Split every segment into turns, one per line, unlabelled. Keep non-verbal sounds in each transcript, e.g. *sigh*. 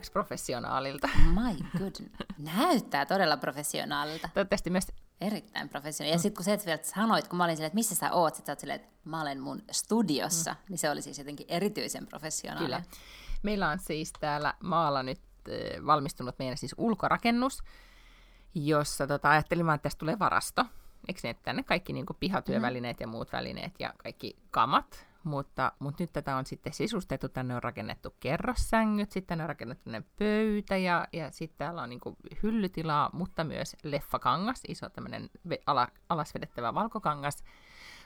Näyttääkö professionaalilta?
My goodness. Näyttää todella professionaalilta.
Toivottavasti myös
Erittäin professionaalista. Ja sitten kun sä vielä sanoit, kun mä olin silleen, että missä sä oot, sit sä oot silleen, että mä olen mun studiossa, mm. niin se oli siis jotenkin erityisen professionaalia.
Kyllä. Meillä on siis täällä maalla nyt valmistunut meidän siis ulkorakennus, jossa tota, ajattelimme, että tästä tulee varasto. Eikö ne tänne kaikki niin pihatyövälineet mm. ja muut välineet ja kaikki kamat, mutta, mutta nyt tätä on sitten sisustettu, tänne on rakennettu kerrossängyt, sitten on rakennettu tänne pöytä ja, ja sitten täällä on niin hyllytilaa, mutta myös leffakangas, iso tämmöinen ala, alasvedettävä valkokangas,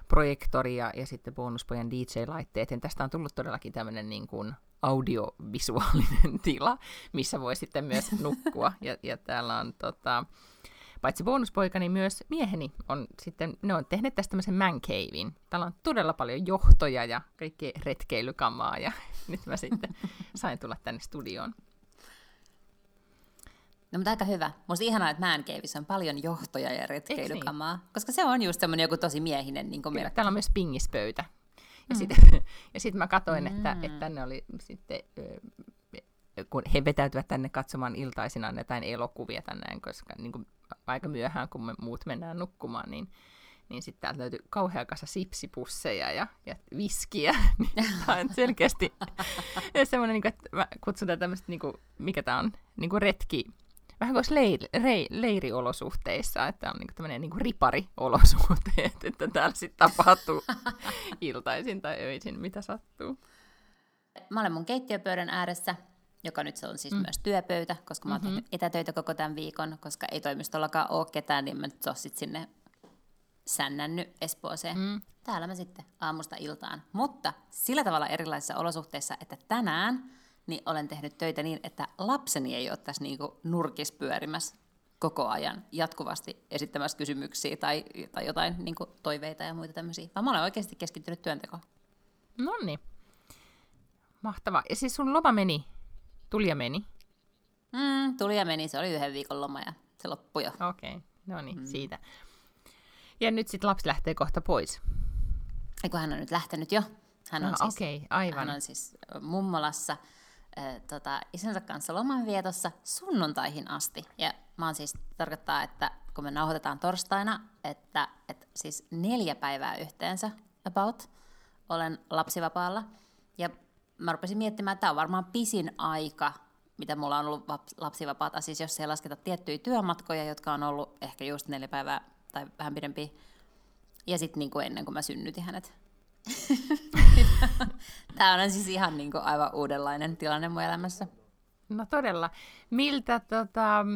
projektori ja, ja sitten bonuspojan DJ-laitteet. Ja tästä on tullut todellakin tämmöinen niin kuin audiovisuaalinen *laughs* tila, missä voi sitten myös nukkua. Ja, ja täällä on tota, paitsi bonuspoika, niin myös mieheni on sitten, ne on tehneet tästä tämmöisen man cavein. Täällä on todella paljon johtoja ja kaikkea retkeilykamaa ja *laughs* nyt mä sitten *laughs* sain tulla tänne studioon.
No mutta aika hyvä. Musta ihanaa, että Man Caveissa on paljon johtoja ja retkeilykamaa, niin? koska se on just semmoinen joku tosi miehinen niin
Kyllä, Täällä on myös pingispöytä. Ja mm. sitten *laughs* sit mä katsoin, että, mm. että tänne oli sitten kun he vetäytyvät tänne katsomaan iltaisina jotain elokuvia tänään, koska niin kuin aika myöhään, kun me muut mennään nukkumaan, niin, niin sitten täältä löytyy kauhea kasa sipsipusseja ja, ja viskiä. *laughs* niin tämä on selkeästi *laughs* semmoinen, niin että mä kutsun tätä tämmöistä, niin kuin, mikä tämä on, niin kuin retki, vähän kuin leiri, leiri, leiriolosuhteissa, että on niin tämmöinen niin ripariolosuhteet, *laughs* että täällä sitten tapahtuu iltaisin tai öisin, mitä sattuu.
Mä olen mun keittiöpöydän ääressä joka nyt se on siis mm. myös työpöytä, koska mä oon mm-hmm. tehnyt etätöitä koko tämän viikon, koska ei toimistollakaan ole ketään, niin mä nyt oon sit sinne sännännyt Espooseen. Mm. Täällä mä sitten aamusta iltaan. Mutta sillä tavalla erilaisissa olosuhteissa, että tänään niin olen tehnyt töitä niin, että lapseni ei ole tässä niinku nurkis pyörimässä koko ajan jatkuvasti esittämässä kysymyksiä tai, tai jotain niinku toiveita ja muita tämmöisiä, vaan mä olen oikeasti keskittynyt työntekoon.
No niin. Mahtavaa. Ja siis sun loma meni Tuli ja meni?
Mm, tuli ja meni. Se oli yhden viikon loma ja se loppui jo.
Okei, okay. no niin, mm. siitä. Ja nyt sitten lapsi lähtee kohta pois.
Eikö hän on nyt lähtenyt jo. Hän on, no, siis,
okay, aivan.
hän on siis mummolassa äh, tota, isänsä kanssa lomanvietossa sunnuntaihin asti. Ja mä oon siis, tarkoittaa, että kun me nauhoitetaan torstaina, että, että siis neljä päivää yhteensä about olen lapsivapaalla. Ja mä rupesin miettimään, että tämä on varmaan pisin aika, mitä mulla on ollut lapsivapaata, siis jos ei lasketa tiettyjä työmatkoja, jotka on ollut ehkä just neljä päivää tai vähän pidempi, ja sitten niin ennen kuin mä synnytin hänet. *laughs* Tämä on siis ihan niin kuin aivan uudenlainen tilanne mun elämässä.
No todella. Miltä, tota,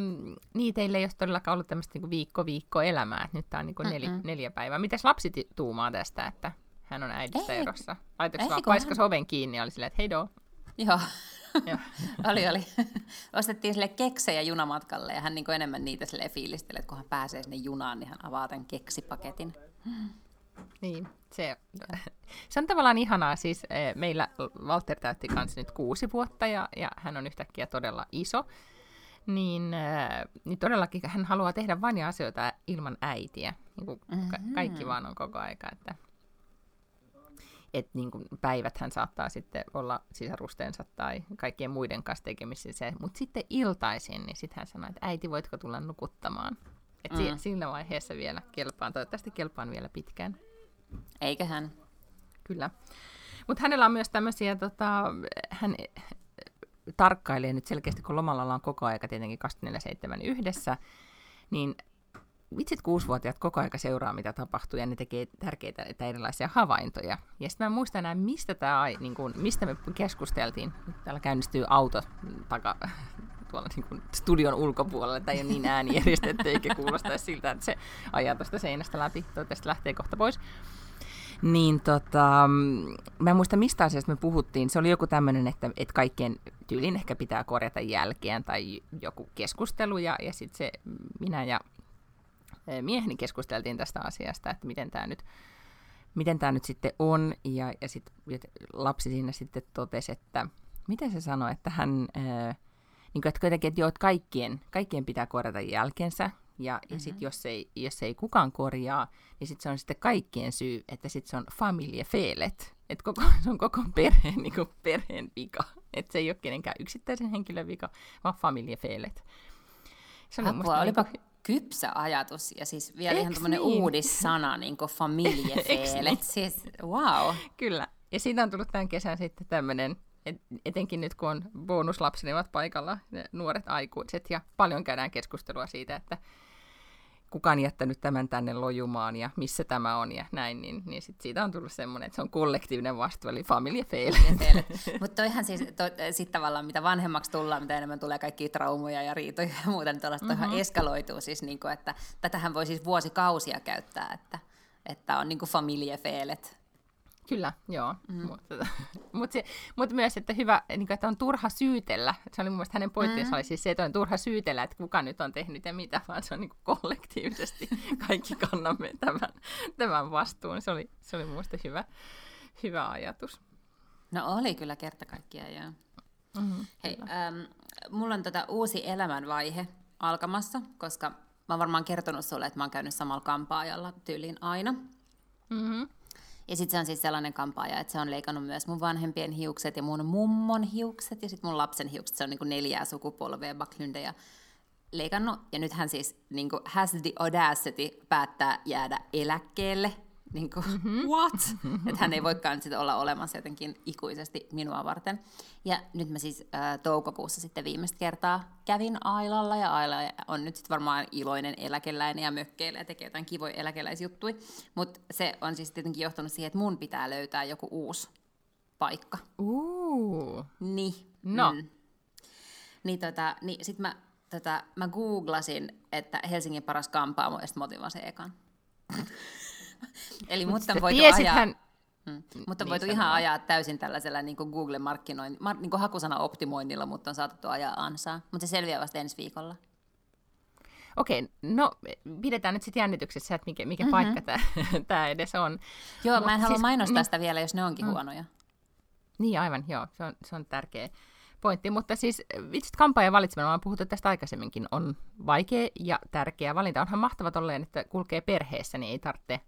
niin teille ei ole todellakaan ollut tämmöistä niin viikko-viikko elämää, että nyt tämä on niin kuin neli, neljä päivää. Mitäs lapsi tuumaa tästä, että hän on äidistä ei, erossa. Laitoiko vaan paiskas hän... oven kiinni ja oli silleen, että hei do.
Joo. *laughs* oli, oli. *laughs* Ostettiin sille keksejä junamatkalle ja hän niin enemmän niitä sille fiilisteli, että kun hän pääsee sinne junaan, niin hän avaa tämän keksipaketin.
Niin, se, *laughs* se on tavallaan ihanaa. Siis eh, meillä Walter täytti kanssa nyt kuusi vuotta ja, ja hän on yhtäkkiä todella iso. Niin, eh, niin todellakin hän haluaa tehdä vain asioita ilman äitiä. Niin kuin mm-hmm. kaikki vaan on koko aika. Että että niin kuin päiväthän saattaa sitten olla sisarusteensa tai kaikkien muiden kanssa tekemisissä. Mutta sitten iltaisin, niin sitten hän sanoi, että äiti, voitko tulla nukuttamaan? Et mm. siinä vaiheessa vielä kelpaan. Toivottavasti kelpaan vielä pitkään.
hän?
Kyllä. Mutta hänellä on myös tämmöisiä, tota, hän tarkkailee nyt selkeästi, kun lomalla ollaan koko aika tietenkin 24-7 yhdessä, niin vitsit kuusivuotiaat koko aika seuraa, mitä tapahtuu, ja ne tekee tärkeitä että erilaisia havaintoja. Ja sitten mä muistan enää, mistä, tää, niin kuin, mistä me keskusteltiin. Täällä käynnistyy auto taka, tuolla niin kuin studion ulkopuolella. Tämä ei ole niin ääniejäristetty, eikä kuulosta siltä, että se ajaa tuosta seinästä läpi. Toivottavasti lähtee kohta pois. Niin tota, mä en muista mistä asiasta me puhuttiin. Se oli joku tämmöinen, että, että kaikkien tyylin ehkä pitää korjata jälkeen tai joku keskustelu. Ja, ja sitten se minä ja mieheni keskusteltiin tästä asiasta, että miten tämä nyt, miten tämä nyt sitten on. Ja, ja sitten lapsi siinä sitten totesi, että miten se sanoi, että hän... Ää, niin kuin, että kuitenkin, että, joo, että kaikkien, kaikkien pitää korjata jälkensä, ja, mm-hmm. ja sitten jos ei, jos ei kukaan korjaa, niin sitten se on sitten kaikkien syy, että sitten se on familiefelet. Että koko, *laughs* se on koko perheen, niin kuin perheen vika. Että se ei ole kenenkään yksittäisen henkilön vika, vaan familiefelet.
Se oli Apua, olipa niin kuin... kypsä ajatus ja siis vielä Eks ihan tämmöinen niin? uudissana, niin kuin familiefelet. *laughs* niin? Siis, wow.
Kyllä. Ja siitä on tullut tämän kesän sitten tämmöinen et, etenkin nyt kun on bonuslapseni ovat paikalla, ne nuoret aikuiset, ja paljon käydään keskustelua siitä, että kuka on jättänyt tämän tänne lojumaan ja missä tämä on ja näin, niin, niin sit siitä on tullut semmoinen, että se on kollektiivinen vastuu, eli family fail.
Mutta toihan siis to, sit tavallaan, mitä vanhemmaksi tullaan, mitä enemmän tulee kaikki traumoja ja riitoja ja muuta, niin tuollaista mm-hmm. eskaloituu siis, niin kuin, että tätähän voi siis vuosikausia käyttää, että, että on niin kuin familiefeilet
Kyllä, joo. Mm. Mutta mut *laughs* mut myös, että hyvä, niin että on turha syytellä. Se oli mun mielestä hänen pointtinsa mm. oli siis se, että on turha syytellä, että kuka nyt on tehnyt ja mitä, vaan se on niin kollektiivisesti *laughs* kaikki kannamme tämän, tämän vastuun. Se oli, se oli mun mielestä hyvä, hyvä ajatus.
No oli kyllä kerta kaikkiaan, joo. Mm-hmm, Hei, ähm, mulla on tota uusi elämänvaihe alkamassa, koska mä oon varmaan kertonut sulle, että mä oon käynyt samalla kampaajalla tyyliin aina. Mm-hmm. Ja sitten se on siis sellainen kampaaja, että se on leikannut myös mun vanhempien hiukset ja mun mummon hiukset ja sitten mun lapsen hiukset. Se on niin kuin neljää sukupolvea Backlundeja leikannut. Ja nyt hän siis niin kuin has the audacity päättää jäädä eläkkeelle niin kuin, mm-hmm. what? *laughs* Että hän ei voikaan sit olla olemassa jotenkin ikuisesti minua varten. Ja nyt mä siis ä, toukokuussa sitten viimeistä kertaa kävin Ailalla, ja Aila on nyt sitten varmaan iloinen eläkeläinen ja mökkeilee ja tekee jotain kivoja eläkeläisjuttui. Mutta se on siis tietenkin johtanut siihen, että mun pitää löytää joku uusi paikka.
Uh.
Niin.
No. Mm.
Niin, tota, niin sit mä, tota, mä googlasin, että Helsingin paras kampaamo, ja sitten mä otin sen ekan. *laughs* *laughs* Eli mutta on voitu ajaa... Hän... Hmm. Mutta niin voitu ihan ajaa täysin tällaisella niin kuin Google-markkinoin, niin kuin hakusana-optimoinnilla, mutta on saatettu ajaa ansaa. Mutta se selviää vasta ensi viikolla.
Okei, no pidetään nyt sitten jännityksessä, että mikä, mikä mm-hmm. paikka tämä *laughs* edes on.
Joo, Mut mä en halua siis, mainostaa niin, sitä vielä, jos ne onkin mm. huonoja.
Niin, aivan, joo, se on, se on tärkeä pointti. Mutta siis vitsit kampanjan valitseminen, olen puhuttu tästä aikaisemminkin, on vaikea ja tärkeä valinta. Onhan mahtava tolleen, että kulkee perheessä, niin ei tarvitse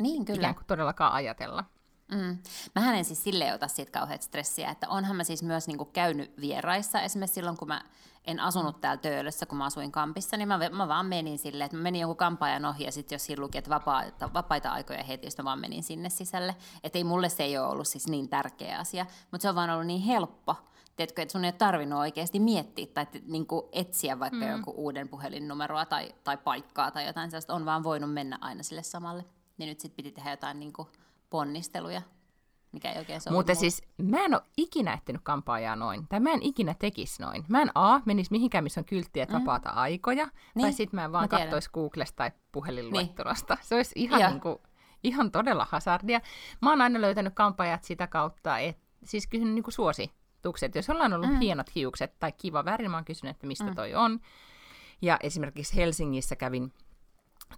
niin, kyllä. ikään kuin todellakaan ajatella.
Mm. Mähän en siis sille ota siitä kauheat stressiä, että onhan mä siis myös niinku käynyt vieraissa, esimerkiksi silloin kun mä en asunut täällä Töölössä, kun mä asuin kampissa, niin mä, mä vaan menin silleen, että mä menin jonkun kampaajan ohi ja sitten jos siinä luki, että vapaita, vapaita aikoja heti, mä vaan menin sinne sisälle. Että ei mulle se ei ole ollut siis niin tärkeä asia, mutta se on vaan ollut niin helppo, Tiedätkö, että sun ei ole tarvinnut oikeasti miettiä tai niin kuin etsiä vaikka mm. jonkun uuden puhelinnumeroa tai, tai paikkaa tai jotain sellaista, on vaan voinut mennä aina sille samalle niin nyt sitten piti tehdä jotain niin kuin ponnisteluja, mikä ei oikein sovi
Mutta siis mä en ole ikinä ehtinyt kampaajaa noin, tai mä en ikinä tekisi noin. Mä en A, menisi mihinkään, missä on kylttiä, että mm. vapaata aikoja, niin. tai sitten mä vaan mä katsoisi Googlesta tai puhelinluettelosta. Niin. Se olisi ihan, niin kuin, ihan todella hazardia. Mä oon aina löytänyt kampaajat sitä kautta, että siis kysynyt niin suositukset. Jos ollaan ollut mm. hienot hiukset tai kiva väri, mä oon kysynyt, että mistä mm. toi on. Ja esimerkiksi Helsingissä kävin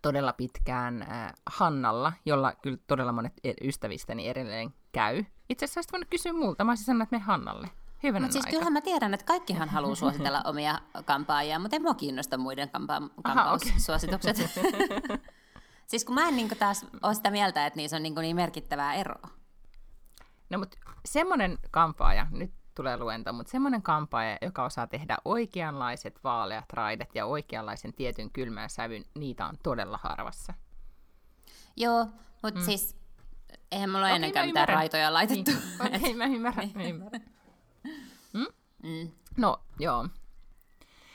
todella pitkään äh, Hannalla, jolla kyllä todella monet e- ystävistäni edelleen käy. Itse asiassa olisit voinut kysyä multa, mä olisin sanonut, että me Hannalle. Hyvänä
Mutta siis aika. kyllähän mä tiedän, että kaikkihan haluaa suositella *laughs* omia kampaajia, mutta ei mua kiinnosta muiden kampa- kampaussuositukset. Okay. *laughs* siis kun mä en niin taas ole sitä mieltä, että niissä on niin, niin merkittävää eroa.
No mutta semmoinen kampaaja, nyt tulee luento, mutta semmoinen kampaaja, joka osaa tehdä oikeanlaiset vaaleat raidet ja oikeanlaisen tietyn kylmän sävyn, niitä on todella harvassa.
Joo, mutta mm. siis eihän mulla ole okay, ennenkään mitään raitoja laitettu. Niin. *laughs*
Okei, okay, mä ymmärrän, mä *laughs* ymmärrän. Mm? Mm. No, joo.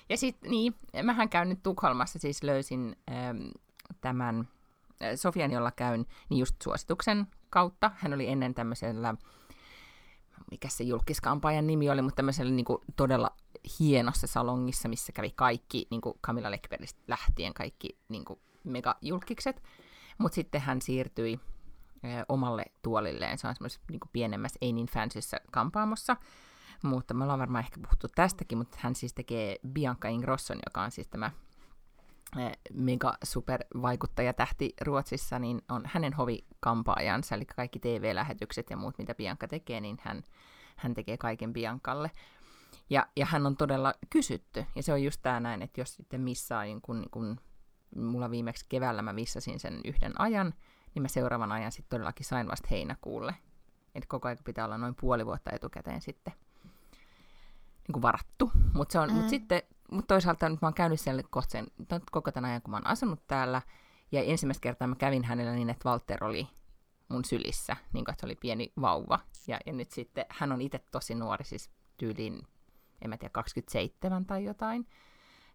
Ja sitten, niin, mähän käyn nyt Tukholmassa, siis löysin ähm, tämän äh, Sofian, jolla käyn, niin just suosituksen kautta. Hän oli ennen tämmöisellä mikä se julkiskampaajan nimi oli, mutta tämmöisellä niin kuin, todella hienossa salongissa, missä kävi kaikki, niin kuin Camilla Lekbergistä lähtien kaikki niin kuin, megajulkikset. Mutta sitten hän siirtyi omalle tuolilleen. Se on semmoisessa niin pienemmässä, ei niin fancyssä kampaamossa. Mutta me ollaan varmaan ehkä puhuttu tästäkin, mutta hän siis tekee Bianca Ingrosson, joka on siis tämä mega super vaikuttaja tähti Ruotsissa, niin on hänen hovikampaajansa, eli kaikki TV-lähetykset ja muut, mitä Bianca tekee, niin hän, hän tekee kaiken Biancalle. Ja, ja hän on todella kysytty, ja se on just tämä näin, että jos sitten missaa, niin kun, niin kun mulla viimeksi keväällä mä missasin sen yhden ajan, niin mä seuraavan ajan sitten todellakin sain vasta heinäkuulle. Että koko ajan pitää olla noin puoli vuotta etukäteen sitten niin kuin varattu. Mutta mm. mut sitten mut toisaalta nyt mä oon käynyt siellä kohta sen, koko tämän ajan, kun mä oon asunut täällä. Ja ensimmäistä kertaa mä kävin hänellä niin, että Walter oli mun sylissä, niin kuin, että se oli pieni vauva. Ja, ja nyt sitten hän on itse tosi nuori, siis tyyliin, en mä tiedä, 27 tai jotain.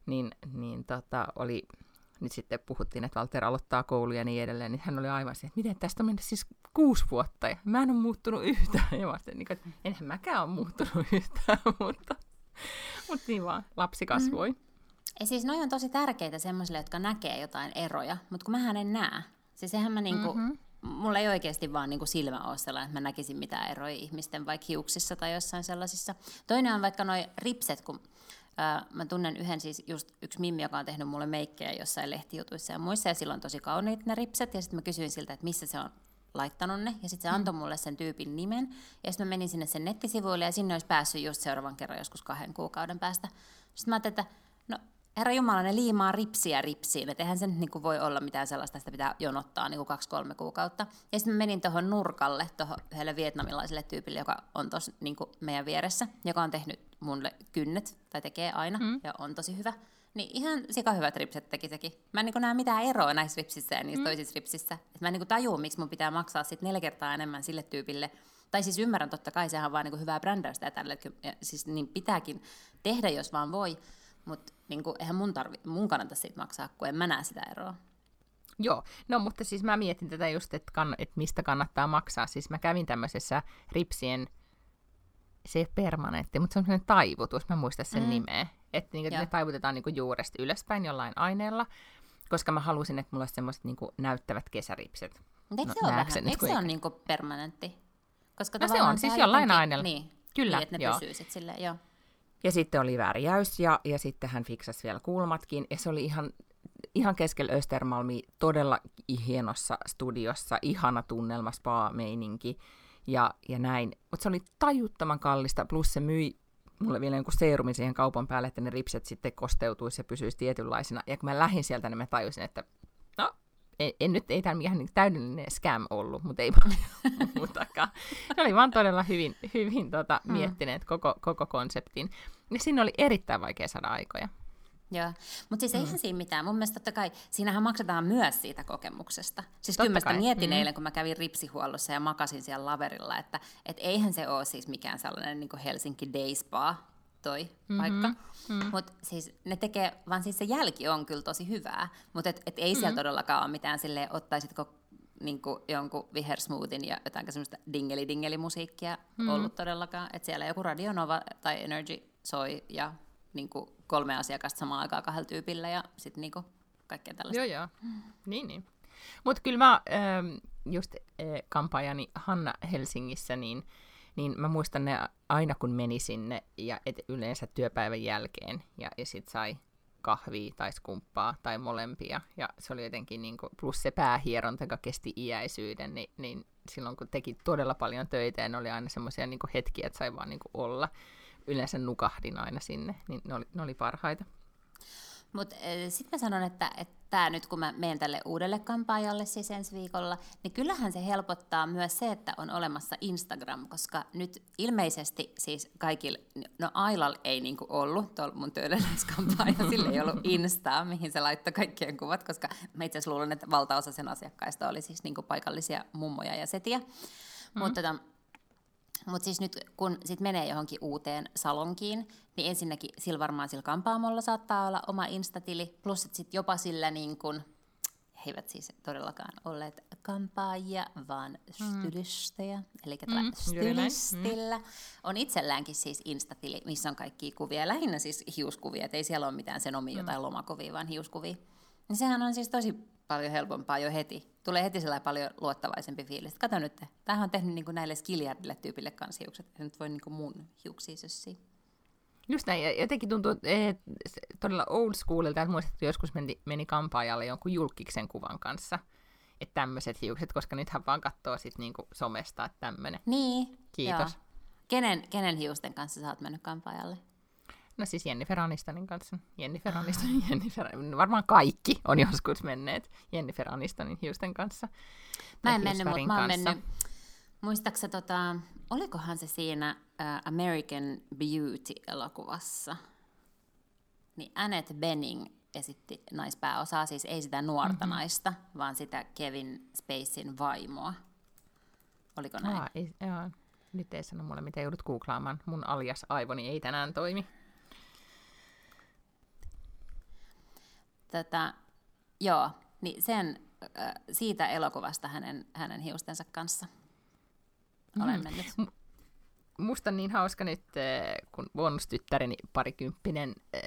Niin, niin tota, oli, nyt sitten puhuttiin, että Walter aloittaa kouluja ja niin edelleen, niin hän oli aivan se, että miten tästä on mennyt siis kuusi vuotta ja mä en ole muuttunut yhtään. *laughs* Ja mä niin että enhän mäkään ole muuttunut *laughs* yhtään, mutta, *laughs* mutta niin vaan, lapsi kasvoi. Mm.
Ja siis noi on tosi tärkeitä semmoisille, jotka näkee jotain eroja, mutta kun mä en näe. Siis sehän mä niinku, mm-hmm. mulla ei oikeasti vaan niinku silmä ole sellainen, että mä näkisin mitään eroja ihmisten vaikka hiuksissa tai jossain sellaisissa. Toinen on vaikka noi ripset, kun mä tunnen yhden siis just yksi mimmi, joka on tehnyt mulle meikkejä jossain lehtijutuissa ja muissa, ja silloin tosi kauniit ne ripset, ja sitten mä kysyin siltä, että missä se on laittanut ne, ja sitten se mm. antoi mulle sen tyypin nimen, ja sitten mä menin sinne sen nettisivuille, ja sinne olisi päässyt just seuraavan kerran joskus kahden kuukauden päästä. Sitten mä ajattelin, että no herra Jumala, ne liimaa ripsiä ripsiin, että eihän se nyt niinku voi olla mitään sellaista, että pitää jonottaa niinku kaksi-kolme kuukautta. Ja sitten menin tuohon nurkalle, tuohon yhdelle vietnamilaiselle tyypille, joka on tuossa niinku meidän vieressä, joka on tehnyt mulle kynnet, tai tekee aina, mm. ja on tosi hyvä. Niin ihan sika hyvät ripset teki sekin. Mä en niin näe mitään eroa näissä ripsissä ja niissä mm. toisissa ripsissä. Et mä en niin tajua, miksi mun pitää maksaa sit neljä kertaa enemmän sille tyypille. Tai siis ymmärrän totta kai, sehän on vaan niin hyvää brändäystä ja tälle. Ja siis niin pitääkin tehdä, jos vaan voi. Mutta niin eihän mun, tarvi, mun kannata siitä maksaa, kun en mä näe sitä eroa.
Joo, no mutta siis mä mietin tätä just, että, kann, että mistä kannattaa maksaa. Siis mä kävin tämmöisessä ripsien, se ei permanentti, mutta se on sellainen taivutus, mä muistan sen mm. nimeä. Että niin, ne taivutetaan niin juuresta ylöspäin jollain aineella, koska mä halusin, että mulla olisi semmoiset niin näyttävät kesäripset.
Eikö no, se ole vähän, eikö se ole niin permanentti?
Koska no se on siis jollain aineella.
Niin, Kyllä, niin, että ne joo. pysyy sitten silleen, joo.
Ja sitten oli värjäys ja, ja sitten hän fiksasi vielä kulmatkin. Ja se oli ihan, ihan keskellä Östermalmi todella hienossa studiossa, ihana tunnelma, spa-meininki ja, ja näin. Mutta se oli tajuttoman kallista, plus se myi mulle vielä jonkun seerumin siihen kaupan päälle, että ne ripset sitten kosteutuisi ja pysyisi tietynlaisina. Ja kun mä lähdin sieltä, niin mä tajusin, että no, en, en nyt, ei tämä ihan niin täydellinen scam ollut, mutta ei *laughs* muutakaan. Ne oli vaan todella hyvin, hyvin tota, mm. miettineet koko, koko konseptin. Ja siinä oli erittäin vaikea saada aikoja.
Joo, mutta siis eihän mm. siinä mitään. Mun mielestä totta kai, siinähän maksetaan myös siitä kokemuksesta. Siis totta kyllä mä mietin mm. eilen, kun mä kävin ripsihuollossa ja makasin siellä laverilla, että et eihän se ole siis mikään sellainen niin Helsinki Day Spa toi mm-hmm. paikka. Mm-hmm. Mutta siis ne tekee, vaan siis se jälki on kyllä tosi hyvää. Mutta et, et ei mm-hmm. siellä todellakaan ole mitään silleen, ottaisitko niin kuin jonkun vihersmoothin ja jotain semmoista dingeli-dingeli-musiikkia mm-hmm. ollut todellakaan. Että siellä joku Radionova tai Energy soi ja niin kuin kolme asiakasta samaan aikaan kahdella tyypillä ja sitten niin kaikkea tällaista.
Joo, joo. Niin, niin. Mutta kyllä mä ähm, just äh, kampaajani Hanna Helsingissä, niin, niin mä muistan ne aina kun meni sinne ja et yleensä työpäivän jälkeen ja, ja sit sai kahvia tai skumppaa tai molempia. Ja se oli jotenkin, niin kuin, plus se päähieronta, joka kesti iäisyyden, niin, niin silloin kun teki todella paljon töitä ja ne oli aina semmoisia niin hetkiä, että sai vaan niin kuin olla yleensä nukahdin aina sinne, niin ne oli, ne oli parhaita.
Mutta sitten mä sanon, että, että nyt kun mä menen tälle uudelle kampaajalle siis ensi viikolla, niin kyllähän se helpottaa myös se, että on olemassa Instagram, koska nyt ilmeisesti siis kaikilla, no Ailal ei niinku ollut tuolla mun työläiskampaaja, sillä ei ollut Instaa, mihin se laittoi kaikkien kuvat, koska mä itse asiassa luulen, että valtaosa sen asiakkaista oli siis niinku paikallisia mummoja ja setiä. Mm-hmm. Mutta tota, mutta siis nyt kun sit menee johonkin uuteen salonkiin, niin ensinnäkin sillä varmaan sillä kampaamolla saattaa olla oma instatili, plus sitten jopa sillä niin kun, he eivät siis todellakaan olleet kampaajia, vaan stylistejä, mm. eli mm, stylistillä mm. on itselläänkin siis instatili, missä on kaikki kuvia, lähinnä siis hiuskuvia, että ei siellä ole mitään sen omia mm. jotain lomakuvia, vaan hiuskuvia. Niin sehän on siis tosi paljon helpompaa jo heti. Tulee heti sellainen paljon luottavaisempi fiilis. Kato nyt, tämähän on tehnyt niin kuin näille skiljardille tyypille kanssa hiukset. Ja nyt voi niin kuin mun hiuksia sössiä.
Just näin, ja jotenkin tuntuu että todella old schoolilta, että muistettu joskus meni, meni kampaajalle jonkun julkiksen kuvan kanssa, että tämmöiset hiukset, koska nythän vaan katsoo sit niinku somesta, että tämmöinen.
Niin,
Kiitos.
Joo. Kenen, kenen hiusten kanssa sä oot mennyt kampaajalle?
No siis Jennifer Anistonin kanssa. Jennifer Anistonin, *laughs* Jennifer, varmaan kaikki on joskus menneet Jennifer Anistonin hiusten kanssa.
Mä en mennyt, mutta mä oon mennyt, muistaaksä tota, olikohan se siinä uh, American Beauty-elokuvassa, niin Annette Benning esitti naispääosaa, siis ei sitä nuorta mm-hmm. naista, vaan sitä Kevin Spacein vaimoa. Oliko näin?
Aa, ei, joo. Nyt ei sano mulle, mitä joudut googlaamaan. Mun alias aivoni ei tänään toimi.
Tätä, joo, niin sen, äh, siitä elokuvasta hänen, hänen hiustensa kanssa olen mm. mennyt.
Musta on niin hauska nyt, äh, kun bonustyttäreni parikymppinen äh,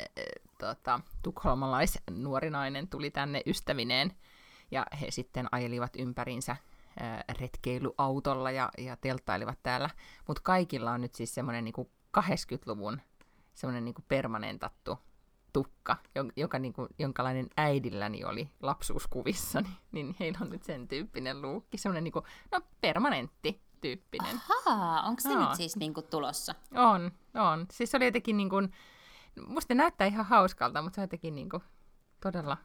tota, tukholmalais nuori nainen tuli tänne ystävineen, ja he sitten ajelivat ympärinsä retkeilyautolla ja, ja telttailivat täällä, mutta kaikilla on nyt siis semmoinen niinku 80-luvun semmoinen niinku permanentattu tukka, joka, niin kuin, jonkalainen äidilläni oli lapsuuskuvissa, niin, niin heillä on nyt sen tyyppinen luukki, semmoinen niin kuin, no permanentti tyyppinen.
Ahaa, onko se no. nyt siis niin kuin tulossa?
On, on. Siis se oli jotenkin niin kuin, musta näyttää ihan hauskalta, mutta se on jotenkin niin kuin, todella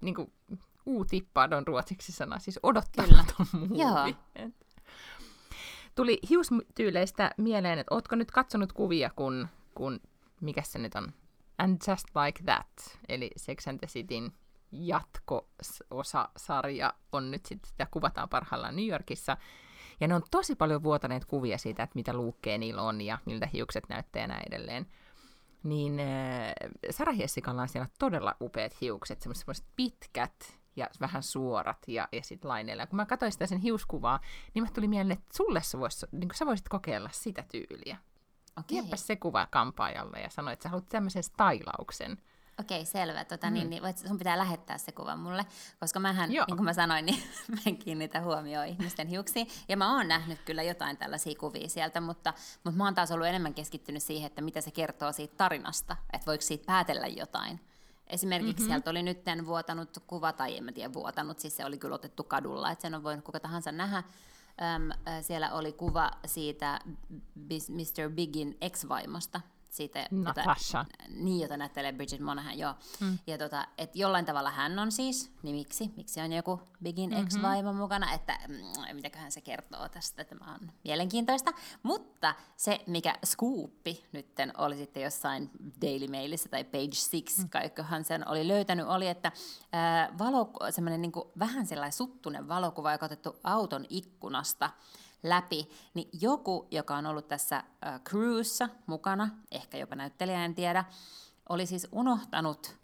niin kuin, uutippad on ruotsiksi sana, siis odottamaton muuvi. Tuli hiustyyleistä mieleen, että ootko nyt katsonut kuvia, kun, kun mikä se nyt on, And Just Like That, eli Sex and the Cityn jatko-osa-sarja on nyt sitten, sitä kuvataan parhaillaan New Yorkissa. Ja ne on tosi paljon vuotaneet kuvia siitä, että mitä luukkeja niillä on ja miltä hiukset näyttää ja näin edelleen. Niin äh, Sarah Jessicalla on siellä todella upeat hiukset, semmoiset pitkät ja vähän suorat ja, ja sitten laineilla. Kun mä katsoin sitä sen hiuskuvaa, niin mä tuli mieleen, että sulle sä, vois, niin sä voisit kokeilla sitä tyyliä. Okei. Se kuva kampaajalle ja sanoi, että sä haluat tämmöisen stylauksen.
Okei, selvä. Tota, niin, mm. niin, voit, sun pitää lähettää se kuva mulle, koska mähän, Joo. niin kuin mä sanoin, niin *laughs* mä en kiinnitä huomioon ihmisten hiuksiin. Ja mä oon nähnyt kyllä jotain tällaisia kuvia sieltä, mutta, mutta mä oon taas ollut enemmän keskittynyt siihen, että mitä se kertoo siitä tarinasta, että voiko siitä päätellä jotain. Esimerkiksi mm-hmm. sieltä oli nyt vuotanut kuva, tai en mä tiedä vuotanut, siis se oli kyllä otettu kadulla, että sen on voinut kuka tahansa nähdä, Öm, siellä oli kuva siitä Mr. Bigin ex-vaimosta, siitä,
Natasha.
Jota, niin, jota näyttelee Bridget Monahan, joo. Mm. Ja tota, et jollain tavalla hän on siis, niin miksi? Miksi on joku Bigin mm-hmm. ex-vaimo mukana? Että mm, mitäköhän se kertoo tästä, tämä on mielenkiintoista. Mutta se, mikä skuuppi nytten oli sitten jossain Daily Mailissa tai Page Six, mm. kaikkohan sen oli löytänyt, oli, että äh, valo, semmoinen niin vähän sellainen suttunen valokuva, joka otettu auton ikkunasta, läpi, niin joku, joka on ollut tässä äh, crewssa mukana, ehkä jopa näyttelijä, en tiedä, oli siis unohtanut,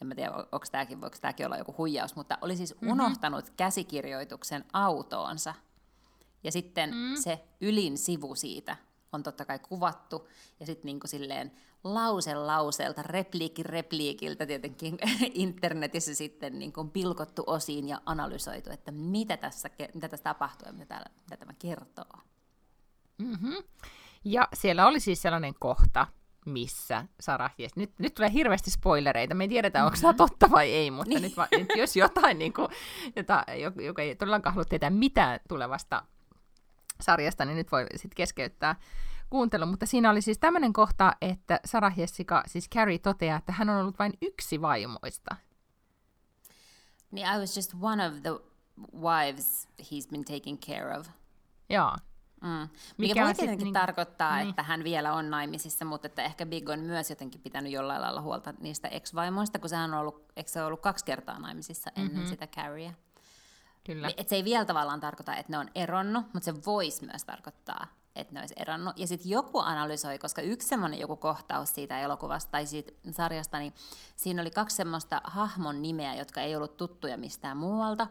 en mä tiedä, onko tämäkin, voiko tämäkin olla joku huijaus, mutta oli siis mm-hmm. unohtanut käsikirjoituksen autoonsa. Ja sitten mm. se ylin sivu siitä on totta kai kuvattu, ja sitten niin silleen lause lauseelta, repliikki repliikiltä tietenkin *laughs* internetissä sitten niin kuin pilkottu osiin ja analysoitu, että mitä tässä, mitä tässä tapahtuu ja mitä, täällä, mitä tämä kertoo.
Mm-hmm. Ja siellä oli siis sellainen kohta, missä Sarah, yes, nyt, nyt tulee hirveästi spoilereita, me ei tiedetä, mm-hmm. onko tämä totta vai ei, mutta niin. nyt, va, nyt jos jotain, niin kuin, jota, joka ei todellakaan halua tietää mitään tulevasta sarjasta, niin nyt voi sitten keskeyttää kuuntelu, mutta siinä oli siis tämmöinen kohta, että Sarah Jessica, siis Carrie toteaa, että hän on ollut vain yksi vaimoista.
Niin, I was just one of the wives he's been taking care of.
Joo.
Mm. Mikä, Mikä voi tietenkin niin, tarkoittaa, niin. että hän vielä on naimisissa, mutta että ehkä Big on myös jotenkin pitänyt jollain lailla huolta niistä ex-vaimoista, kun sehän on ollut, eikö se ollut kaksi kertaa naimisissa ennen mm-hmm. sitä Carriea. Kyllä. Et se ei vielä tavallaan tarkoita, että ne on eronnut, mutta se voisi myös tarkoittaa, että ne olisi eronnut. Ja sitten joku analysoi, koska yksi semmoinen joku kohtaus siitä elokuvasta tai siitä sarjasta, niin siinä oli kaksi semmoista hahmon nimeä, jotka ei ollut tuttuja mistään muualta.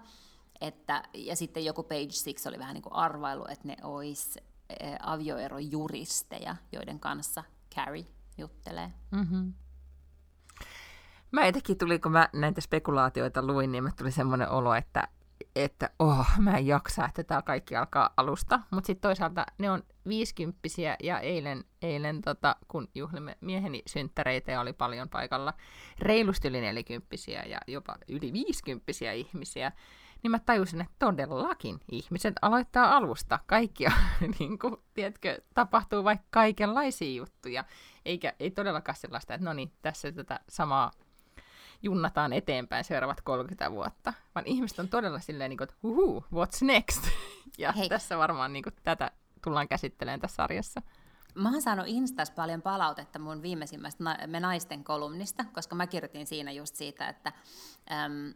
Että, ja sitten joku Page Six oli vähän niin kuin arvailu, että ne olisi e, avioerojuristeja, joiden kanssa Carrie juttelee.
Mm-hmm. Mä etenkin tuli, kun mä näitä spekulaatioita luin, niin mä tuli semmoinen olo, että, että oh, mä en jaksa, että tämä kaikki alkaa alusta. Mutta sitten toisaalta ne on viisikymppisiä ja eilen, eilen tota, kun juhlimme mieheni synttäreitä ja oli paljon paikalla reilusti yli nelikymppisiä ja jopa yli viisikymppisiä ihmisiä, niin mä tajusin, että todellakin ihmiset aloittaa alusta. Kaikkia, *laughs* niin kuin, tiedätkö, tapahtuu vaikka kaikenlaisia juttuja. Eikä ei todellakaan sellaista, että no niin, tässä tätä samaa junnataan eteenpäin seuraavat 30 vuotta. Vaan ihmiset on todella silleen, niin kuin, että huhu, what's next? *laughs* ja Hei. tässä varmaan niin kuin, tätä tullaan käsittelemään tässä sarjassa.
Mä oon saanut Instas paljon palautetta mun viimeisimmästä Me naisten kolumnista, koska mä kirjoitin siinä just siitä, että äm,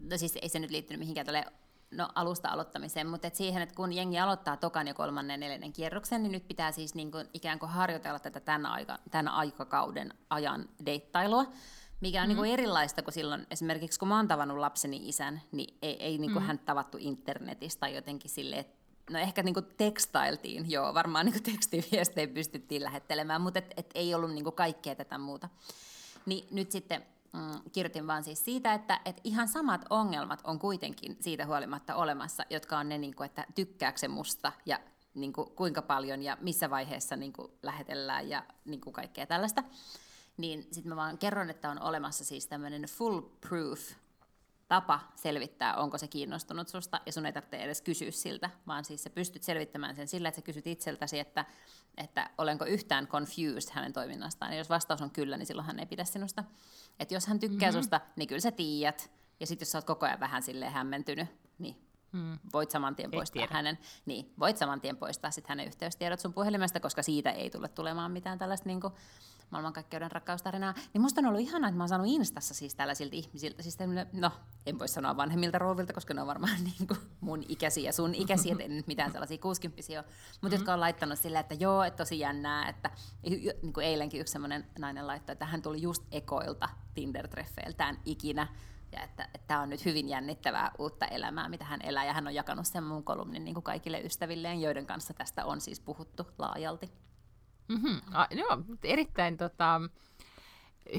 no siis ei se nyt liittynyt mihinkään tuolle no, alusta aloittamiseen, mutta et siihen, että kun jengi aloittaa tokan ja kolmannen neljännen kierroksen, niin nyt pitää siis niin kuin ikään kuin harjoitella tätä tämän, aika, tämän aikakauden ajan deittailua, mikä on mm-hmm. niin kuin erilaista kuin silloin, esimerkiksi kun mä oon tavannut lapseni isän, niin ei, ei niin kuin mm-hmm. hän tavattu internetistä tai jotenkin silleen, että no ehkä niin kuin tekstailtiin, joo, varmaan niin kuin tekstiviestejä pystyttiin lähettelemään, mutta et, et ei ollut niin kuin kaikkea tätä muuta. Niin nyt sitten mm, kirjoitin vaan siis siitä, että, että ihan samat ongelmat on kuitenkin siitä huolimatta olemassa, jotka on ne, niin kuin, että tykkääkö se musta ja niin kuin, kuinka paljon ja missä vaiheessa niin kuin, lähetellään ja niin kuin, kaikkea tällaista. Niin sitten mä vaan kerron, että on olemassa siis tämmöinen full proof tapa selvittää, onko se kiinnostunut susta, ja sun ei tarvitse edes kysyä siltä, vaan siis sä pystyt selvittämään sen sillä, että sä kysyt itseltäsi, että, että olenko yhtään confused hänen toiminnastaan, ja jos vastaus on kyllä, niin silloin hän ei pidä sinusta. Että jos hän tykkää mm-hmm. susta, niin kyllä sä tiedät, ja sitten jos sä oot koko ajan vähän silleen hämmentynyt, niin mm. voit saman tien poistaa tiedä. hänen, niin voit saman tien poistaa sit hänen yhteystiedot sun puhelimesta, koska siitä ei tule tulemaan mitään tällaista niin kuin, maailmankaikkeuden rakkaustarinaa, niin musta on ollut ihanaa, että mä oon saanut Instassa siis tällaisilta ihmisiltä, siis no, en voi sanoa vanhemmilta rouvilta, koska ne on varmaan *laughs* niin kuin mun ikäisiä ja sun ikäisiä, että nyt mitään sellaisia 60 ole, mutta mm-hmm. jotka on laittanut silleen, että joo, että tosi jännää, että niin kuin eilenkin yksi semmoinen nainen laittoi, että hän tuli just ekoilta Tinder-treffeiltään ikinä, ja että, tämä on nyt hyvin jännittävää uutta elämää, mitä hän elää, ja hän on jakanut sen mun kolumnin niin kuin kaikille ystävilleen, joiden kanssa tästä on siis puhuttu laajalti.
Mm-hmm. A, joo, erittäin tota,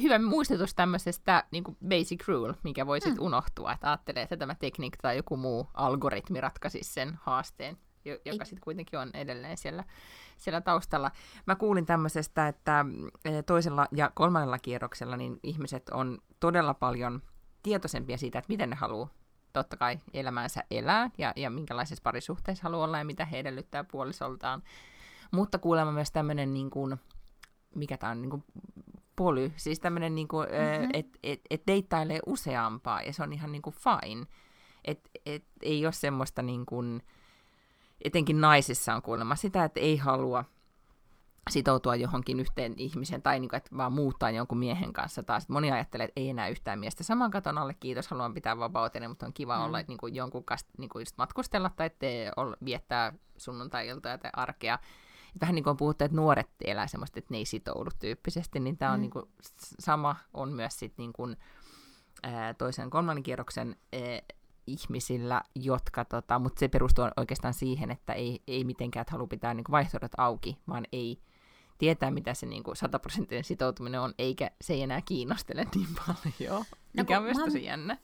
hyvä muistutus tämmöisestä niin kuin basic rule, mikä voi sitten mm. unohtua, että ajattelee, että tämä tekniikka tai joku muu algoritmi ratkaisisi sen haasteen, joka sitten kuitenkin on edelleen siellä, siellä taustalla. Mä kuulin tämmöisestä, että e, toisella ja kolmannella kierroksella niin ihmiset on todella paljon tietoisempia siitä, että miten ne haluaa totta kai elämäänsä elää ja, ja minkälaisessa parisuhteessa haluaa olla ja mitä he edellyttää puolisoltaan. Mutta kuulemma myös tämmöinen, niin kuin, mikä tämä on, niin kuin poly, siis tämmöinen, niin kuin, mm-hmm. että et, et deittailee useampaa, ja se on ihan niin kuin fine. Että et, ei ole semmoista, niin kuin, etenkin naisissa on kuulemma sitä, että ei halua sitoutua johonkin yhteen ihmiseen tai niin kuin, että vaan muuttaa jonkun miehen kanssa taas. Moni ajattelee, että ei enää yhtään miestä saman katon alle, kiitos, haluan pitää vapauteni, mutta on kiva mm. olla niin kuin jonkun kanssa niin kuin just matkustella tai te, viettää sunnuntai-iltoja tai arkea vähän niin kuin on puhuttu, että nuoret elää semmoista, että ne ei sitoudu tyyppisesti, niin tämä on mm. niin kuin, sama on myös sit niin kuin, ää, toisen kolmannen kierroksen ää, ihmisillä, jotka, tota, mutta se perustuu oikeastaan siihen, että ei, ei mitenkään että halua pitää niin vaihtoehdot auki, vaan ei tietää, mitä se niin sataprosenttinen sitoutuminen on, eikä se ei enää kiinnostele niin paljon, no, mikä on myös tosi jännä.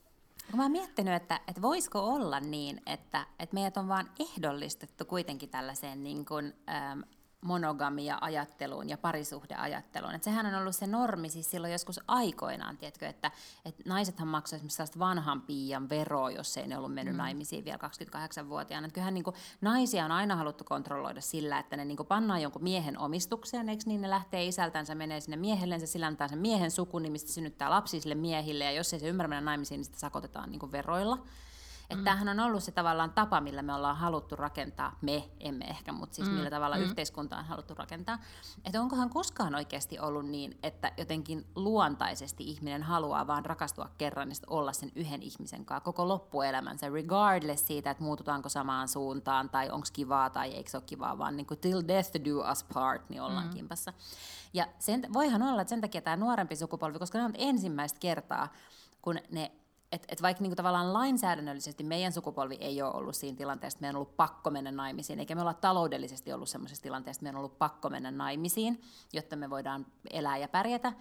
Kun mä oon miettinyt, että, että voisiko olla niin, että, että meidät on vaan ehdollistettu kuitenkin tällaiseen niin kuin, ähm, monogamia-ajatteluun ja parisuhdeajatteluun. Et sehän on ollut se normi siis silloin joskus aikoinaan, tiedätkö, että, että naisethan maksoivat esimerkiksi sellaista vanhan piian veroa, jos ei ne ollut mennyt mm. naimisiin vielä 28-vuotiaana. Et kyllähän niin kuin, naisia on aina haluttu kontrolloida sillä, että ne niin kuin, pannaan jonkun miehen omistukseen, eikö niin ne lähtee isältänsä, menee sinne miehellensä, sillä antaa sen miehen sukunimistä, synnyttää lapsi sille miehille, ja jos ei se ymmärrä mennä naimisiin, niin sitä sakotetaan niin kuin veroilla. Että mm. tämähän on ollut se tavallaan tapa, millä me ollaan haluttu rakentaa, me emme ehkä, mutta siis mm. millä tavalla mm. yhteiskunta on haluttu rakentaa. Että onkohan koskaan oikeasti ollut niin, että jotenkin luontaisesti ihminen haluaa vaan rakastua kerran ja olla sen yhden ihmisen kanssa koko loppuelämänsä, regardless siitä, että muututaanko samaan suuntaan tai onko kivaa tai eikö se ole kivaa, vaan niin kuin till death do us part, niin ollaan mm. kimpassa. Ja sen, voihan olla, että sen takia tämä nuorempi sukupolvi, koska ne on ensimmäistä kertaa, kun ne että et vaikka niinku tavallaan lainsäädännöllisesti meidän sukupolvi ei ole ollut siinä tilanteessa, että meidän on ollut pakko mennä naimisiin, eikä me olla taloudellisesti ollut sellaisessa tilanteessa, että meidän on ollut pakko mennä naimisiin, jotta me voidaan elää ja pärjätä,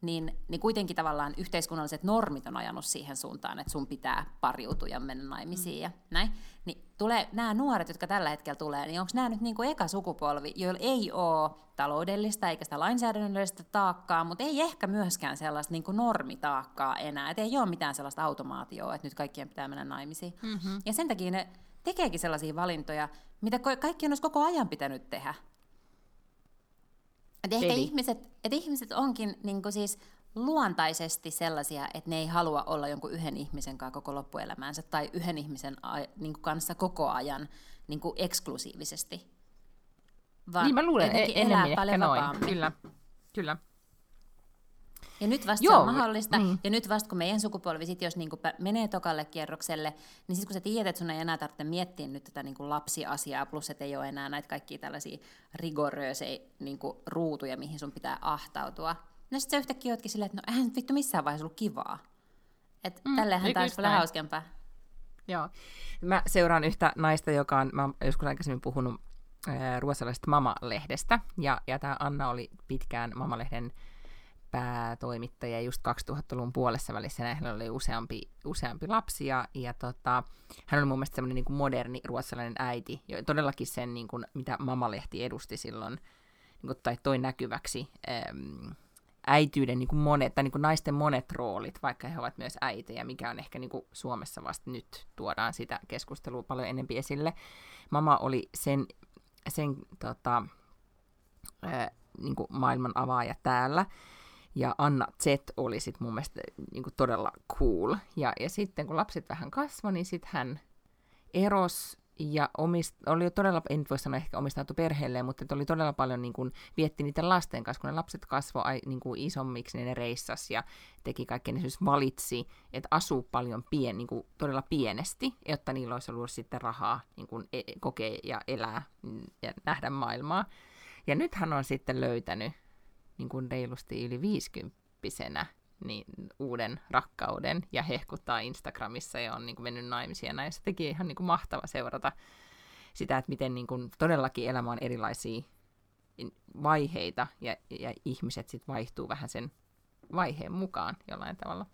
niin, niin kuitenkin tavallaan yhteiskunnalliset normit on ajanut siihen suuntaan, että sun pitää pariutua ja mennä naimisiin mm. ja näin. Niin tulee, nämä nuoret, jotka tällä hetkellä tulee, niin onko nämä nyt niin kuin eka sukupolvi, joilla ei ole taloudellista eikä sitä lainsäädännöllistä taakkaa, mutta ei ehkä myöskään sellaista niin kuin normitaakkaa enää. Et ei ole mitään sellaista automaatioa, että nyt kaikkien pitää mennä naimisiin. Mm-hmm. Ja sen takia ne tekeekin sellaisia valintoja, mitä kaikki olisi koko ajan pitänyt tehdä. Et ehkä ihmiset, et ihmiset onkin niin siis luontaisesti sellaisia, että ne ei halua olla jonkun yhden ihmisen kanssa koko loppuelämäänsä tai yhden ihmisen niin kanssa koko ajan niin eksklusiivisesti.
Vaan niin mä luulen, e- enemmän ehkä noin. Kyllä, kyllä.
Ja nyt vasta Joo, se on mahdollista, niin. ja nyt vasta kun meidän sukupolvi, sit jos niinku menee tokalle kierrokselle, niin sitten kun sä tiedät, että sun ei enää tarvitse miettiä nyt tätä niinku lapsiasiaa, plus että ei ole enää näitä kaikkia tällaisia rigoröösejä niinku ruutuja, mihin sun pitää ahtautua, no sitten sä yhtäkkiä ootkin silleen, että no eihän vittu missään vaiheessa ollut kivaa. Että mm, tällehän taas paljon hauskempaa.
Joo. Mä seuraan yhtä naista, joka on, mä oon joskus aikaisemmin puhunut ruotsalaisesta Mama-lehdestä, ja, ja tämä Anna oli pitkään Mama-lehden päätoimittaja just 2000-luvun puolessa välissä, hänellä oli useampi, useampi lapsi, ja, ja tota, hän oli mun mielestä semmoinen niin moderni ruotsalainen äiti, jo, todellakin sen, niin kuin, mitä Mama-lehti edusti silloin, niin kuin, tai toi näkyväksi äm, äityyden niin kuin monet, tai niin kuin naisten monet roolit, vaikka he ovat myös äitejä, mikä on ehkä niin kuin Suomessa vasta nyt tuodaan sitä keskustelua paljon enemmän esille. Mama oli sen, sen tota, ää, niin kuin maailman avaaja täällä, ja Anna Z oli sitten mun mielestä niin kuin todella cool. Ja, ja sitten kun lapset vähän kasvoi, niin sitten hän eros ja omist, oli jo todella, en voi sanoa ehkä omistautu perheelleen, mutta oli todella paljon niin kuin, vietti niiden lasten kanssa, kun ne lapset kasvoi niin kuin isommiksi, niin ne reissas ja teki kaikkea, ne siis valitsi, että asuu paljon pien, niin kuin, todella pienesti, jotta niillä olisi ollut sitten rahaa niin kuin, e- kokea ja elää ja nähdä maailmaa. Ja nyt hän on sitten löytänyt niin kuin reilusti yli viisikymppisenä niin uuden rakkauden ja hehkuttaa Instagramissa ja on niin kuin mennyt naimisiin ja näin. Se teki ihan niin kuin mahtava seurata sitä, että miten niin kuin todellakin elämä on erilaisia vaiheita ja, ja ihmiset sitten vaihtuu vähän sen vaiheen mukaan jollain tavalla.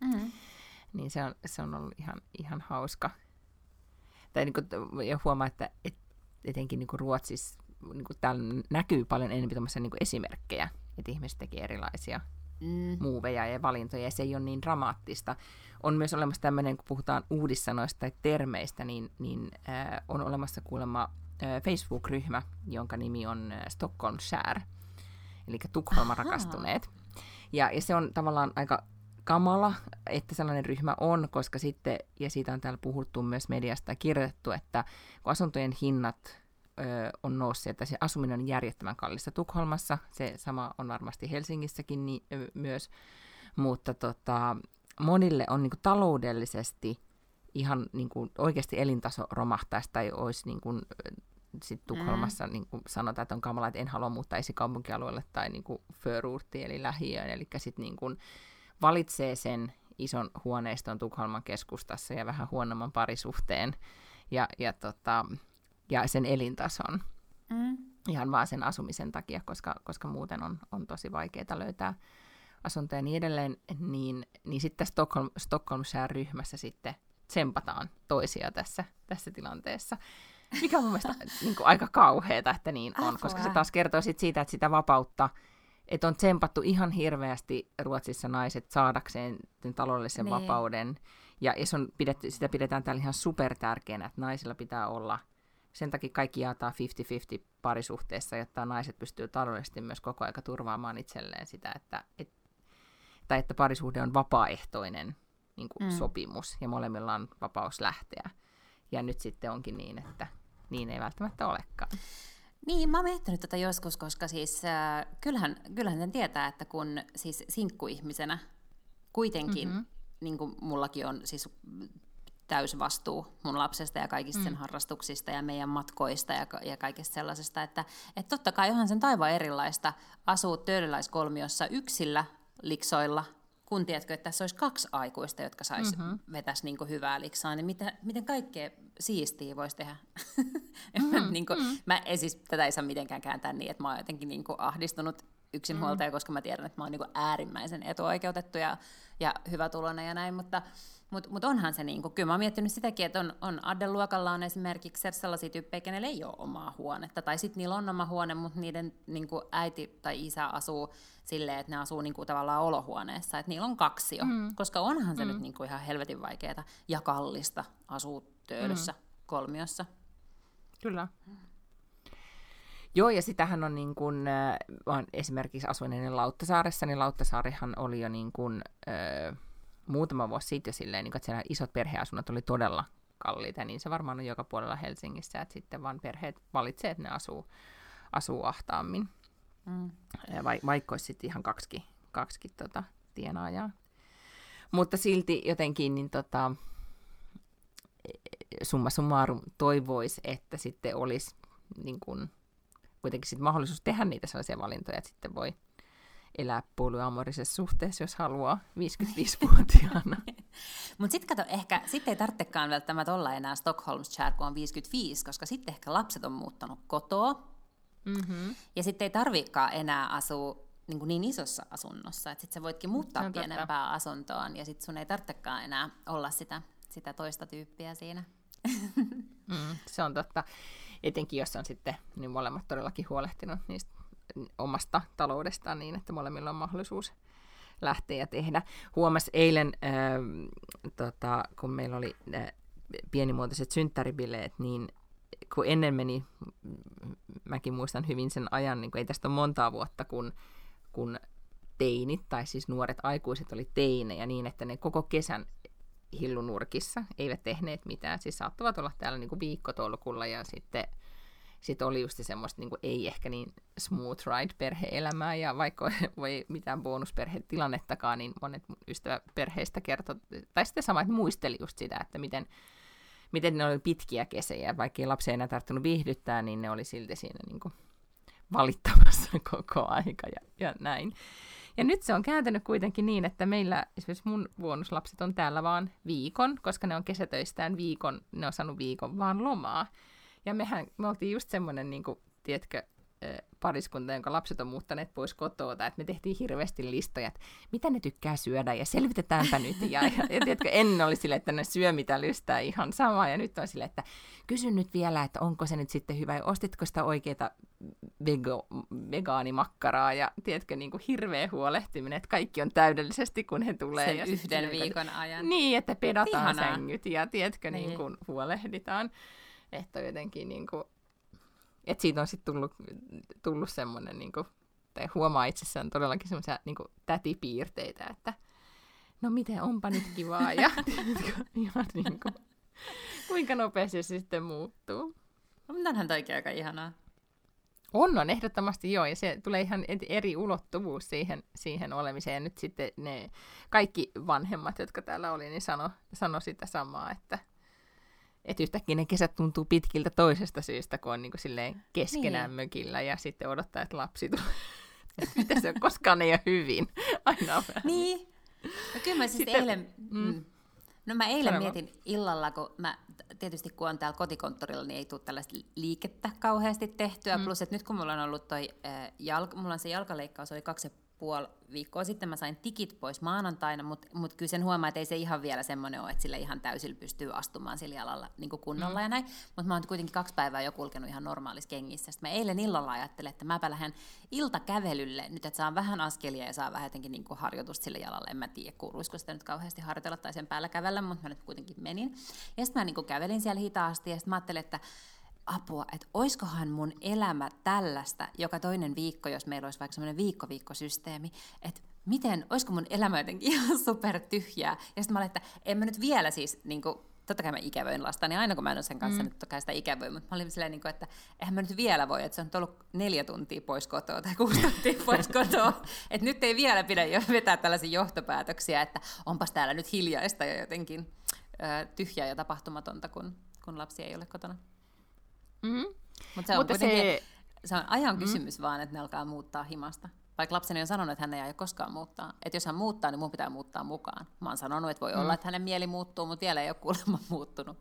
Mm-hmm. Niin se on, se on ollut ihan, ihan hauska. Tai niin kuin, ja huomaa, että et, etenkin niin kuin Ruotsissa niin kuin täällä näkyy paljon enemmän niin esimerkkejä, että ihmiset tekee erilaisia mm. muuveja ja valintoja, ja se ei ole niin dramaattista. On myös olemassa tämmöinen, kun puhutaan uudissanoista tai termeistä, niin, niin äh, on olemassa kuulemma äh, Facebook-ryhmä, jonka nimi on äh, Stockholm Share, eli Tukholma rakastuneet. Ja, ja se on tavallaan aika kamala, että sellainen ryhmä on, koska sitten, ja siitä on täällä puhuttu myös mediasta ja kirjoitettu, että kun asuntojen hinnat on noussut, että se asuminen on järjettömän kallista Tukholmassa. Se sama on varmasti Helsingissäkin niin, ö, myös, mutta tota, monille on niin kuin, taloudellisesti ihan niin kuin, oikeasti elintaso romahtaisi tai olisi niin kuin, sit Tukholmassa mm. niin kuin sanotaan, että on kamala, että en halua muuttaa esikaupunkialueelle tai niin kuin Förurtiin, eli lähiöön, eli sitten niin kuin valitsee sen ison huoneiston Tukholman keskustassa ja vähän huonomman parisuhteen ja, ja tota, ja sen elintason. Mm. Ihan vaan sen asumisen takia, koska, koska muuten on, on tosi vaikeaa löytää asuntoja ja niin edelleen, niin, niin sitten Stockholm, Stockholm ryhmässä sitten tsempataan toisia tässä, tässä tilanteessa. Mikä on mun mielestä *laughs* niin kuin, aika kauheata, että niin on, Apua. koska se taas kertoo sit siitä, että sitä vapautta, että on tsempattu ihan hirveästi Ruotsissa naiset saadakseen taloudellisen niin. vapauden. Ja, ja se on pidetty, sitä pidetään täällä ihan super tärkeänä, että naisilla pitää olla – sen takia kaikki jaetaan 50-50 parisuhteessa, jotta naiset pystyy taloudellisesti myös koko aika turvaamaan itselleen sitä, että, et, tai että parisuhde on vapaaehtoinen niin kuin mm. sopimus ja molemmilla on vapaus lähteä. Ja nyt sitten onkin niin, että niin ei välttämättä olekaan.
Niin, mä oon miettinyt tätä joskus, koska siis äh, kyllähän, kyllähän sen tietää, että kun siis sinkkuihmisenä kuitenkin, mm-hmm. niin kuin mullakin on siis täysvastuu mun lapsesta ja kaikista mm. sen harrastuksista ja meidän matkoista ja, ja kaikesta sellaisesta, että et totta kai onhan sen taivaan erilaista asua töölöläiskolmiossa yksillä liksoilla, kun tiedätkö, että tässä olisi kaksi aikuista, jotka sais mm-hmm. vetäisi niin hyvää liksaa, niin miten, miten kaikkea siistiä voisi tehdä? *laughs* Mm-hmm. niin kuin, mm. Mä en siis tätä ei saa mitenkään kääntää niin, että mä oon jotenkin niin ahdistunut yksinhuoltaja, mm. koska mä tiedän, että mä oon niin äärimmäisen etuoikeutettu ja, ja hyvä tulonen ja näin, mutta, mutta mut onhan se, niin kuin, kyllä mä oon miettinyt sitäkin, että on, on Adden-luokalla on esimerkiksi sellaisia tyyppejä, kenellä ei ole omaa huonetta, tai sitten niillä on oma huone, mutta niiden niin kuin äiti tai isä asuu silleen, että ne asuu niin kuin, tavallaan olohuoneessa, että niillä on kaksi jo, mm. koska onhan se mm. nyt niin kuin, ihan helvetin vaikeaa ja kallista asua töölössä mm. kolmiossa.
Kyllä. Joo, ja sitähän on niin kuin, äh, esimerkiksi asuin ennen Lauttasaaressa, niin Lauttasaarihan oli jo niin kuin, äh, muutama vuosi sitten silleen, niin kuin, että siellä isot perheasunnot oli todella kalliita, niin se varmaan on joka puolella Helsingissä, että sitten vaan perheet valitsee, että ne asuu, asuu ahtaammin. Mm. Va- vaikka olisi sitten ihan kaksi, kaksi tota, tienaajaa. Mutta silti jotenkin niin tota, summa summarum toivoisi, että sitten olisi niin kuin, kuitenkin sit mahdollisuus tehdä niitä sellaisia valintoja, että sitten voi elää polyamorisessa suhteessa, jos haluaa 55-vuotiaana.
Mutta sitten kato, ehkä sitten ei tarvitsekaan välttämättä olla enää Stockholms chair, kun on 55, koska sitten ehkä lapset on muuttanut kotoa. Mm-hmm. Ja sitten ei tarvikaan enää asua niin, kuin niin isossa asunnossa, että sitten sä voitkin muuttaa pienempää totta. asuntoon ja sitten sun ei tarvitsekaan enää olla sitä, sitä toista tyyppiä siinä. *laughs*
mm, se on totta etenkin jos on sitten niin molemmat todellakin huolehtinut niistä omasta taloudestaan niin, että molemmilla on mahdollisuus lähteä ja tehdä. Huomas eilen, äh, tota, kun meillä oli äh, pienimuotoiset synttäribileet, niin kun ennen meni, mäkin muistan hyvin sen ajan, niin ei tästä ole montaa vuotta, kun, kun teinit, tai siis nuoret aikuiset oli teinejä niin, että ne koko kesän hillunurkissa, eivät tehneet mitään. Siis saattavat olla täällä niin kuin viikkotolkulla ja sitten sit oli just semmoista niin kuin ei ehkä niin smooth ride perhe-elämää ja vaikka *laughs* voi mitään bonusperhetilannettakaan, niin monet ystäväperheistä kertoi, tai sitten sama, että muisteli just sitä, että miten, miten ne oli pitkiä kesejä, vaikka ei lapsia enää tarttunut viihdyttää, niin ne oli silti siinä niin kuin valittamassa *laughs* koko aika ja, ja näin. Ja nyt se on kääntynyt kuitenkin niin, että meillä esimerkiksi mun vuonuslapset on täällä vaan viikon, koska ne on kesätöistään viikon, ne on saanut viikon vaan lomaa. Ja mehän, me oltiin just semmoinen, niin kuin, tiedätkö, pariskunta, jonka lapset on muuttaneet pois kotoa, että me tehtiin hirveästi listoja, että mitä ne tykkää syödä, ja selvitetäänpä nyt. Ja, ja, ja tiedätkö, ennen oli sille, että ne syö mitä lystää ihan samaa, ja nyt on sille, että kysy nyt vielä, että onko se nyt sitten hyvä, ja ostitko sitä oikeaa vego, vegaanimakkaraa, ja tiedätkö, niin kuin hirveä huolehtiminen, että kaikki on täydellisesti, kun he tulee.
Sen
ja
yhden viikon ajan.
Niin, että pedataan Ihanaa. sängyt, ja tiedätkö, niin. niin kuin huolehditaan. Että jotenkin niin kuin, että siitä on sitten tullut, tullut semmoinen, niin kuin, tai huomaa itsessään todellakin semmoisia niin tätipiirteitä, että no miten, onpa nyt kivaa, ja ihan *laughs* *laughs* niin kuin, kuinka nopeasti se sitten muuttuu.
No, onhan toikin aika ihanaa.
On, on ehdottomasti joo, ja se tulee ihan eri ulottuvuus siihen, siihen olemiseen. Ja nyt sitten ne kaikki vanhemmat, jotka täällä oli, niin sano, sano sitä samaa, että, että yhtäkkiä ne kesät tuntuu pitkiltä toisesta syystä, kun on niin kuin silleen keskenään niin. mökillä ja sitten odottaa, että lapsi tulee. *laughs* Mitä se on? Koskaan ei ole hyvin. Aina on vähän.
Niin. No kyllä mä siis sitten, eilen... Mm. mm. No mä eilen Sano mietin illalla, kun mä tietysti kun on täällä kotikonttorilla, niin ei tule tällaista liikettä kauheasti tehtyä. Mm. Plus, että nyt kun mulla on ollut toi, äh, jalka, mulla on se jalkaleikkaus, oli kaksi puoli viikkoa sitten mä sain tikit pois maanantaina, mutta mut kyllä sen huomaa, että ei se ihan vielä semmoinen ole, että sille ihan täysillä pystyy astumaan sillä jalalla niin kunnolla mm. ja näin. Mutta mä oon kuitenkin kaksi päivää jo kulkenut ihan normaalissa kengissä. Sitten mä eilen illalla ajattelin, että mäpä lähden iltakävelylle nyt, että saan vähän askelia ja saa vähän jotenkin niin kuin harjoitusta sille jalalle. En mä tiedä, kuuluisiko sitä nyt kauheasti harjoitella tai sen päällä kävellä, mutta mä nyt kuitenkin menin. Ja sitten mä niin kuin kävelin siellä hitaasti ja sitten mä ajattelin, että apua, että oiskohan mun elämä tällaista joka toinen viikko, jos meillä olisi vaikka semmoinen viikko-viikkosysteemi, että miten, olisiko mun elämä jotenkin *laughs* ihan super tyhjää. Ja sitten mä olin, että en mä nyt vielä siis, niin kuin, totta kai mä ikävöin lasta, niin aina kun mä en ole sen kanssa, mm. niin totta kai sitä ikävöin, mutta mä olin silleen, niin kuin, että eihän mä nyt vielä voi, että se on ollut neljä tuntia pois kotoa tai kuusi tuntia *laughs* pois kotoa, että nyt ei vielä pidä jo vetää tällaisia johtopäätöksiä, että onpas täällä nyt hiljaista ja jotenkin ö, tyhjää ja tapahtumatonta, kun, kun lapsi ei ole kotona. Mm. Mut se on Mutta se... se on ajan mm. kysymys mm. vaan, että ne alkaa muuttaa himasta. Vaikka lapseni on sanonut, että hän ei aio koskaan muuttaa. Että jos hän muuttaa, niin mun pitää muuttaa mukaan. Mä oon sanonut, että voi mm. olla, että hänen mieli muuttuu, mutta vielä ei ole kuulemma *laughs* muuttunut.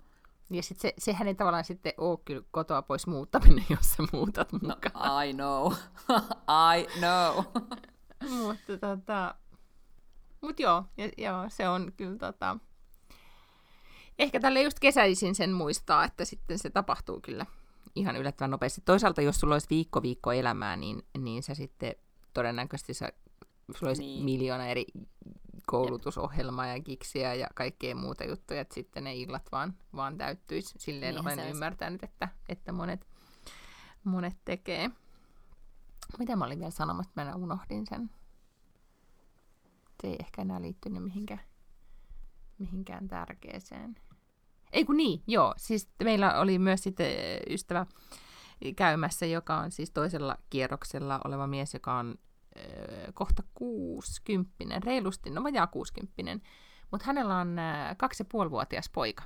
Ja sit se, sehän ei tavallaan sitten ole kyllä kotoa pois muuttaminen, *laughs* jos sä muutat
No,
mukaan.
I know. *laughs* I know.
Mutta tota, mut joo, ja, joo, se on kyllä tota, ehkä tälle just kesäisin sen muistaa, että sitten se tapahtuu kyllä ihan yllättävän nopeasti. Toisaalta, jos sulla olisi viikko viikko elämää, niin, niin sä sitten todennäköisesti sä, sulla olisi
Niin.
niin. miljoona eri koulutusohjelmaa ja kiksiä ja kaikkea muuta juttuja, että sitten ne illat vaan, vaan täyttyisi. Silleen
Niinhän
olen
se
ymmärtänyt, että, että monet, monet tekee. Mitä mä olin vielä sanomassa, että mä unohdin sen. Se ei ehkä enää liittynyt mihinkään, mihinkään tärkeeseen. Ei kun niin, joo. Siis meillä oli myös sitten ystävä käymässä, joka on siis toisella kierroksella oleva mies, joka on ö, kohta kuusikymppinen, reilusti, no vajaa kuusikymppinen. Mutta hänellä on ö, kaksi ja puolivuotias poika.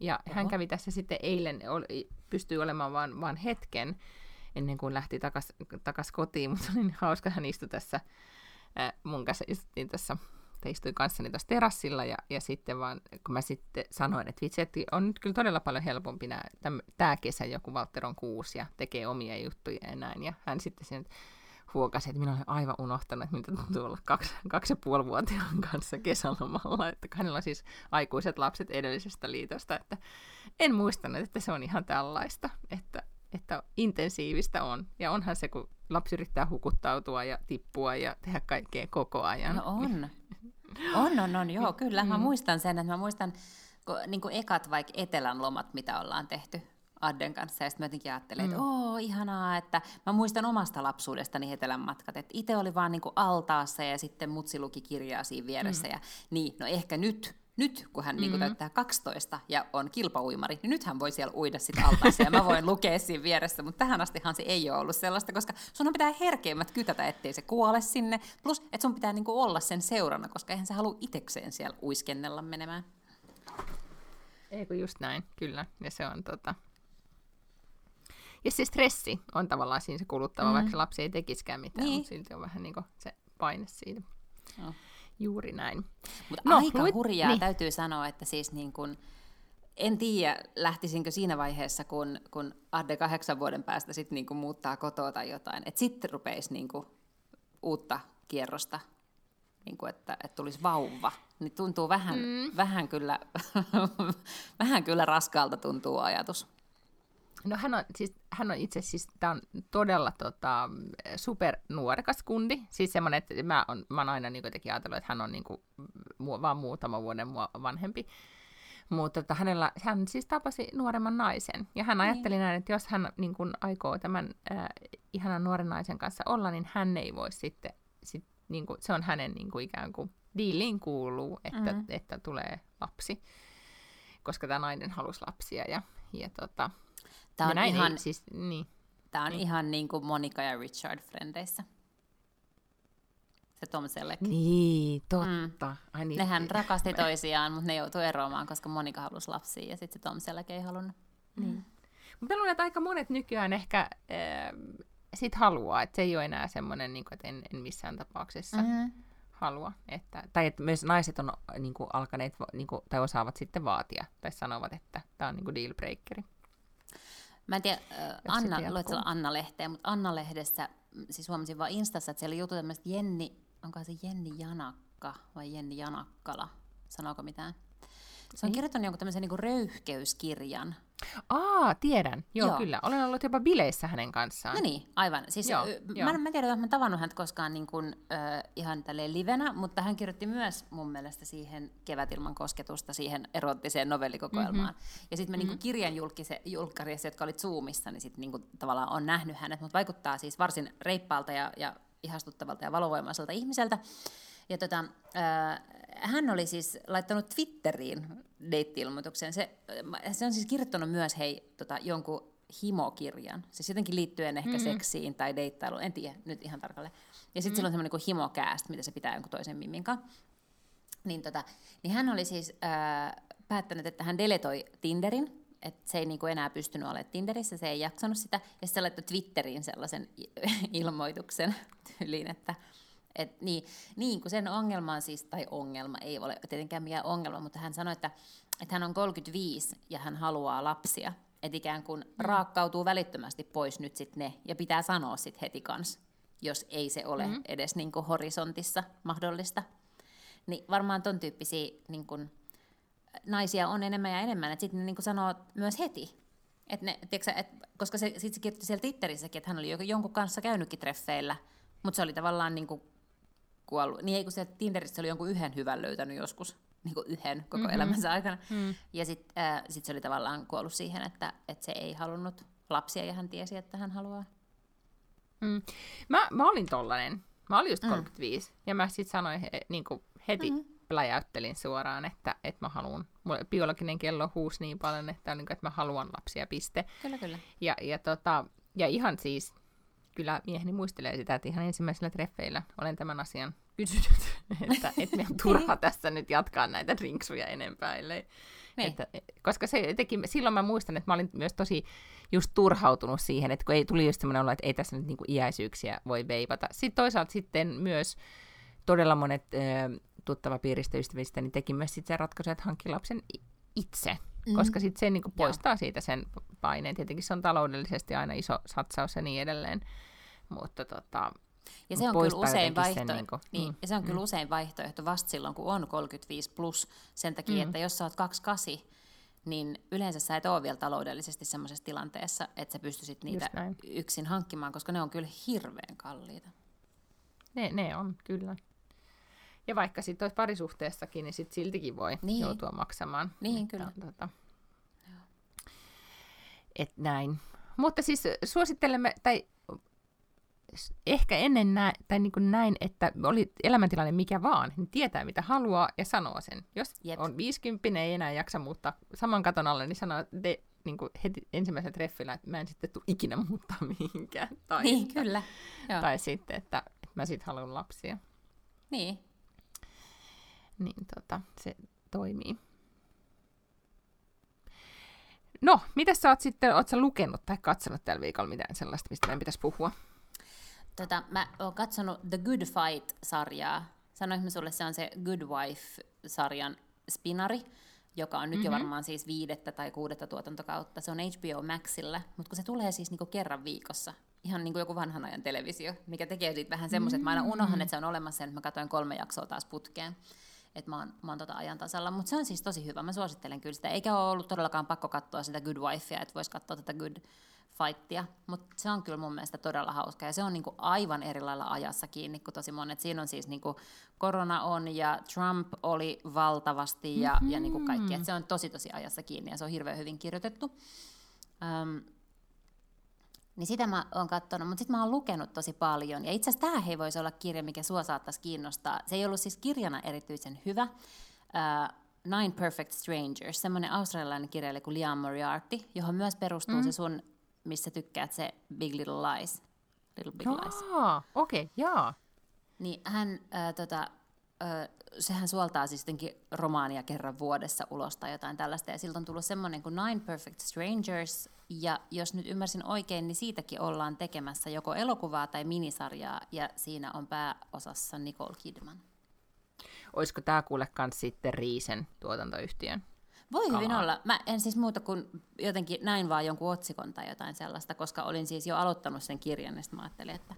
Ja Oho. hän kävi tässä sitten eilen, oli, pystyi olemaan vain vaan hetken ennen kuin lähti takas, takas kotiin, mutta oli niin hauska, hän istui tässä mun kanssa, istuttiin tässä, tai istui kanssani tuossa terassilla, ja, ja sitten vaan, kun mä sitten sanoin, että vitsi, että on nyt kyllä todella paljon helpompi tämä kesä, joku Walter on kuusi ja tekee omia juttuja ja näin, ja hän sitten sen huokasi, että minä olen aivan unohtanut, että miltä tuntuu olla kaksi, kaksi ja puoli vuotiaan kanssa kesälomalla, että hänellä on siis aikuiset lapset edellisestä liitosta, että en muistanut, että se on ihan tällaista, että, että intensiivistä on. Ja onhan se, kun lapsi yrittää hukuttautua ja tippua ja tehdä kaikkea koko ajan.
No on. On, on, on, joo, kyllä. Mä
Mm.
muistan sen, että mä muistan kun, niin kuin ekat vaikka etelän lomat, mitä ollaan tehty Adden kanssa, ja sitten mä jotenkin ajattelin, että
Mm.
oo, ihanaa, että mä muistan omasta lapsuudestani etelän matkat, että itse oli vaan niin kuin altaassa, ja sitten mutsi luki kirjaa siinä vieressä, ja niin, no ehkä nyt, nyt kun hän niin kuin
Mm.
täyttää 12 ja on kilpauimari, niin nyt hän voi siellä uida sitten altaassa, ja mä voin *laughs* lukea siinä vieressä, mutta tähän astihan se ei ole ollut sellaista, koska sun pitää herkeimmät kytätä, ettei se kuole sinne, plus että sun pitää niinku olla sen seurana, koska eihän se halua itekseen siellä uiskennella menemään.
Ei kun just näin, kyllä. Ja se on tota... Ja se stressi on tavallaan siinä se kuluttava,
Mm.
mm. vaikka lapsi ei tekisikään mitään,
Niin.
niin. mutta silti on vähän niin kuin se paine siitä.
Joo.
Juuri näin.
Mutta
No,
aika
luit-
hurjaa
niin.
täytyy sanoa, että siis niin kun, en tiedä, lähtisinkö siinä vaiheessa, kun, kun Adde kahdeksan vuoden päästä sit niin muuttaa kotoa tai jotain, että sitten rupeisi niin uutta kierrosta, niin kuin, että, että tulisi vauva, niin tuntuu vähän, mm. vähän, kyllä, *laughs* vähän kyllä raskaalta tuntuu ajatus.
No hän on, siis, hän on itse siis, tää on todella tota, supernuorekas kundi. Siis semmoinen, että mä oon, mä oon aina niin jotenkin ajatellut, että hän on niin kuin, mu, vaan muutama vuoden mua vanhempi. Mutta tota, hänellä, hän siis tapasi nuoremman naisen. Ja hän ajatteli näin, että jos hän niin kuin, aikoo tämän äh, ihanan nuoren naisen kanssa olla, niin hän ei voi sitten, sit, niin kuin, se on hänen niin kuin, ikään kuin diiliin kuuluu, että,
Mhm.
mm-hmm. että tulee lapsi. Koska tämä nainen halusi lapsia. Ja, ja tota,
Tämä on,
näin
ihan,
ei, siis, niin.
tää on ihan niin kuin Monika ja Richard Frendeissä. Se Tom Selleck.
Niin, totta. Mm. Ai niin.
Nehän rakasti toisiaan, mutta ne joutui eroamaan, koska Monika halusi lapsia ja sitten se Tom Selleck ei halunnut.
Niin. Mutta luulen, että aika monet nykyään ehkä äh, sit haluaa, että se ei ole enää semmoinen, niin että en, en missään tapauksessa mm.
Mm.
halua. Että, tai että myös naiset on niin kuin, alkaneet, niin kuin, tai osaavat sitten vaatia, tai sanovat, että tämä on niin kuin dealbreakeri.
Mä en tiedä, äh, Anna, luet. Anna-lehteä, mutta Anna-lehdessä, mm, siis huomasin vaan Instassa, että siellä oli juttu tämmöistä Jenni, onko se Jenni Janakka vai Jenni Janakkala, sanooko mitään? Se on
Ei.
kirjoittanut jonkun tämmöisen niin röyhkeyskirjan.
Aa, tiedän. Joo,
Joo.
Kyllä. Olen ollut jopa bileissä hänen kanssaan.
No niin, aivan. Siis,
Joo,
ö,
joo.
mä, en- mä tiedä, että mä tavannut häntä koskaan niin kuin, ö, ihan tälleen livenä, mutta hän kirjoitti myös mun mielestä siihen Kevätilman kosketusta, siihen erottiseen novellikokoelmaan. Mm-hmm. Ja sitten me mm-hmm. niin kirjan julkise, julkkarissa, jotka oli Zoomissa, niin sitten niin tavallaan on nähnyt hänet, mutta vaikuttaa siis varsin reippaalta ja, ja ihastuttavalta ja valovoimaiselta ihmiseltä. Ja tota, äh, hän oli siis laittanut Twitteriin deitti-ilmoituksen. Se, äh, se on siis kirjoittanut myös hei, tota, jonkun himokirjan. Siis jotenkin liittyen ehkä mm-hmm. seksiin tai deittailuun, en tiedä nyt ihan tarkalleen. Ja sitten mm-hmm. sillä on semmoinen kuin himokääst, mitä se pitää jonkun toisen kanssa. Niin, tota, niin hän oli siis äh, päättänyt, että hän deletoi Tinderin, että se ei niinku enää pystynyt olemaan Tinderissä, se ei jaksanut sitä, ja sitten se laittoi Twitteriin sellaisen *laughs* ilmoituksen tyyliin, että et niin, niin, kun sen ongelma on siis, tai ongelma ei ole tietenkään mikään ongelma, mutta hän sanoi, että, että hän on 35 ja hän haluaa lapsia. Että ikään kuin mm. raakkautuu välittömästi pois nyt sitten ne, ja pitää sanoa sitten heti kans, jos ei se ole mm. edes niin kuin horisontissa mahdollista. Niin varmaan ton tyyppisiä niin kuin, naisia on enemmän ja enemmän, että sitten ne niin kuin sanoo myös heti. Et ne, tiiäksä, et, koska se, sit se kirjoitti siellä Twitterissäkin, että hän oli jonkun kanssa käynytkin treffeillä, mutta se oli tavallaan niin kuin kuollut. Niin ei kun se Tinderissä oli jonkun yhden hyvän löytänyt joskus, *laughs* niin kuin yhden koko mm-hmm. elämänsä aikana. Mm. Ja sitten äh, sit se oli tavallaan kuollut siihen, että, että se ei halunnut lapsia ja hän tiesi, että hän haluaa.
Mm. Mä, mä olin tollanen. Mä olin just 35. Mm. Ja mä sitten sanoin he, niin kuin heti mm-hmm. pläjäyttelin suoraan, että, että mä haluan. Mulla biologinen kello huusi niin paljon, että, niin kuin, että mä haluan lapsia, piste.
Kyllä, kyllä.
Ja, ja, tota, ja ihan siis kyllä mieheni muistelee sitä, että ihan ensimmäisillä treffeillä olen tämän asian kysynyt, *laughs* että, että me on turha tässä nyt jatkaa näitä drinksuja enempää, ellei, niin. että, koska se teki, silloin mä muistan, että mä olin myös tosi just turhautunut siihen, että kun ei tuli just semmoinen olo, että ei tässä nyt niinku iäisyyksiä voi veivata. Sitten toisaalta sitten myös todella monet äh, tuttava piiristä ystävistä niin teki myös sitten ratkaisu, että hankki lapsen itse, mm. koska sitten se niinku poistaa Joo. siitä sen paineen. Tietenkin se on taloudellisesti aina iso satsaus ja niin edelleen, mutta tota,
ja se on kyllä usein vaihtoehto, niin kuin, niin, mm, ja se on mm. kyllä usein vaihtoehto vasta silloin, kun on 35 plus, sen takia, mm. että jos sä oot 28, niin yleensä sä et ole vielä taloudellisesti semmoisessa tilanteessa, että sä pystyisit niitä yksin hankkimaan, koska ne on kyllä hirveän kalliita.
Ne, ne on, kyllä. Ja vaikka sitten olisi parisuhteessakin, niin sit siltikin voi niin. joutua maksamaan.
Niin, että, kyllä.
Tota, et näin. Mutta siis suosittelemme, tai ehkä ennen nä- tai niin kuin näin, että oli elämäntilanne mikä vaan, niin tietää mitä haluaa ja sanoo sen. Jos Jep. on 50, ei enää jaksa muuttaa saman katon alle, niin sanoo de, niin kuin heti ensimmäisellä treffillä, että mä en sitten tule ikinä muuttaa mihinkään. *laughs* Tai,
niin, kyllä.
Joo. Tai sitten, että, että mä sitten haluan lapsia.
Niin.
Niin tota, se toimii. No, mitä sä oot sitten, oot sä lukenut tai katsonut tällä viikolla mitään sellaista, mistä meidän pitäisi puhua?
Tota, mä oon katsonut The Good Fight-sarjaa. Sanoinko mä sulle, se on se Good Wife-sarjan spinari, joka on nyt mm-hmm. jo mhm. varmaan siis viidettä tai kuudetta tuotantokautta. Se on HBO Maxilla, mutta kun se tulee siis niinku kerran viikossa, ihan niin kuin joku vanhan ajan televisio, mikä tekee siitä vähän semmoisen, että mä aina unohan, että se on olemassa, että mä katsoin kolme jaksoa taas putkeen että mä oon, mä oon tota ajan tasalla. Mutta se on siis tosi hyvä, mä suosittelen kyllä sitä. Eikä ole ollut todellakaan pakko katsoa sitä Good Wifea, että voisi katsoa tätä Good fightia, mutta se on kyllä mun mielestä todella hauska ja se on niinku aivan eri lailla ajassa kiinni kuin tosi monet. Siinä on siis niinku korona on ja Trump oli valtavasti ja, mm-hmm. ja niinku kaikki, että se on tosi tosi ajassa kiinni ja se on hirveän hyvin kirjoitettu. Öm, niin sitä mä oon katsonut, mutta sitten mä oon lukenut tosi paljon. Ja itse asiassa tämä ei voisi olla kirja, mikä sua saattaisi kiinnostaa. Se ei ollut siis kirjana erityisen hyvä. Uh, Nine Perfect Strangers, semmoinen australialainen kirjailija kuin Liam Moriarty, johon myös perustuu mm. se sun missä tykkäät se Big Little Lies. Little Big Lies.
okei, okay, jaa.
Niin hän, äh, tota, äh, sehän suoltaa siis jotenkin romaania kerran vuodessa ulos tai jotain tällaista, ja siltä on tullut semmoinen kuin Nine Perfect Strangers, ja jos nyt ymmärsin oikein, niin siitäkin ollaan tekemässä joko elokuvaa tai minisarjaa, ja siinä on pääosassa Nicole Kidman.
Olisiko tämä kuule kans sitten Riisen tuotantoyhtiön?
Voi kamaa. hyvin olla. Mä en siis muuta kuin jotenkin näin vaan jonkun otsikon tai jotain sellaista, koska olin siis jo aloittanut sen kirjan, ja mä ajattelin, että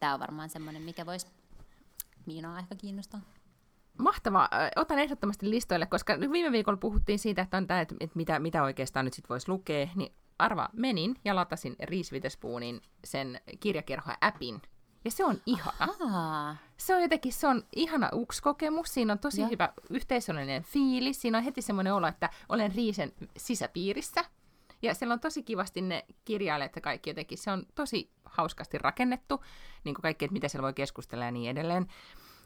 tämä on varmaan semmoinen, mikä voisi Miinoa ehkä kiinnostaa.
Mahtavaa. Otan ehdottomasti listoille, koska viime viikolla puhuttiin siitä, että, on tämä, että mitä, mitä oikeastaan nyt sit voisi lukea, niin arva, menin ja latasin Reese Witherspoonin sen kirjakerho-appin ja se on ihana. Aha. Se on jotenkin, se on ihana UX-kokemus, siinä on tosi ja. hyvä yhteisöllinen fiilis, siinä on heti semmoinen olo, että olen Riisen sisäpiirissä. Ja siellä on tosi kivasti ne kirjailijat ja kaikki jotenkin, se on tosi hauskasti rakennettu, niin kuin kaikki, että mitä siellä voi keskustella ja niin edelleen.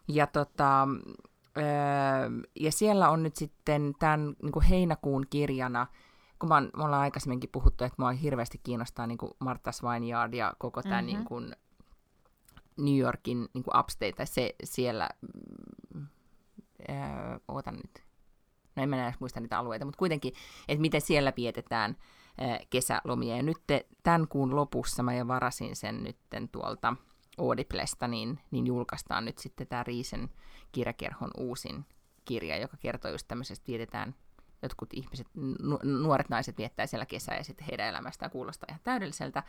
Ja, tota, öö, ja siellä on nyt sitten tämän niin kuin heinäkuun kirjana, kun mä, me ollaan aikaisemminkin puhuttu, että mua hirveästi kiinnostaa niin kuin Martha Svineyard ja koko tämä mm-hmm. niin kuin, New Yorkin niin kuin upstate, tai se siellä, mm, ootan nyt, no en mä edes muista niitä alueita, mutta kuitenkin, että miten siellä vietetään ää, kesälomia. Ja nyt te, tämän kuun lopussa mä jo varasin sen nytten tuolta Audiblesta, niin, niin julkaistaan nyt sitten tämä Riisen kirjakerhon uusin kirja, joka kertoo just tämmöisestä, vietetään jotkut ihmiset, nu- nuoret naiset viettää siellä kesää ja sitten heidän elämästään kuulostaa ihan täydelliseltä.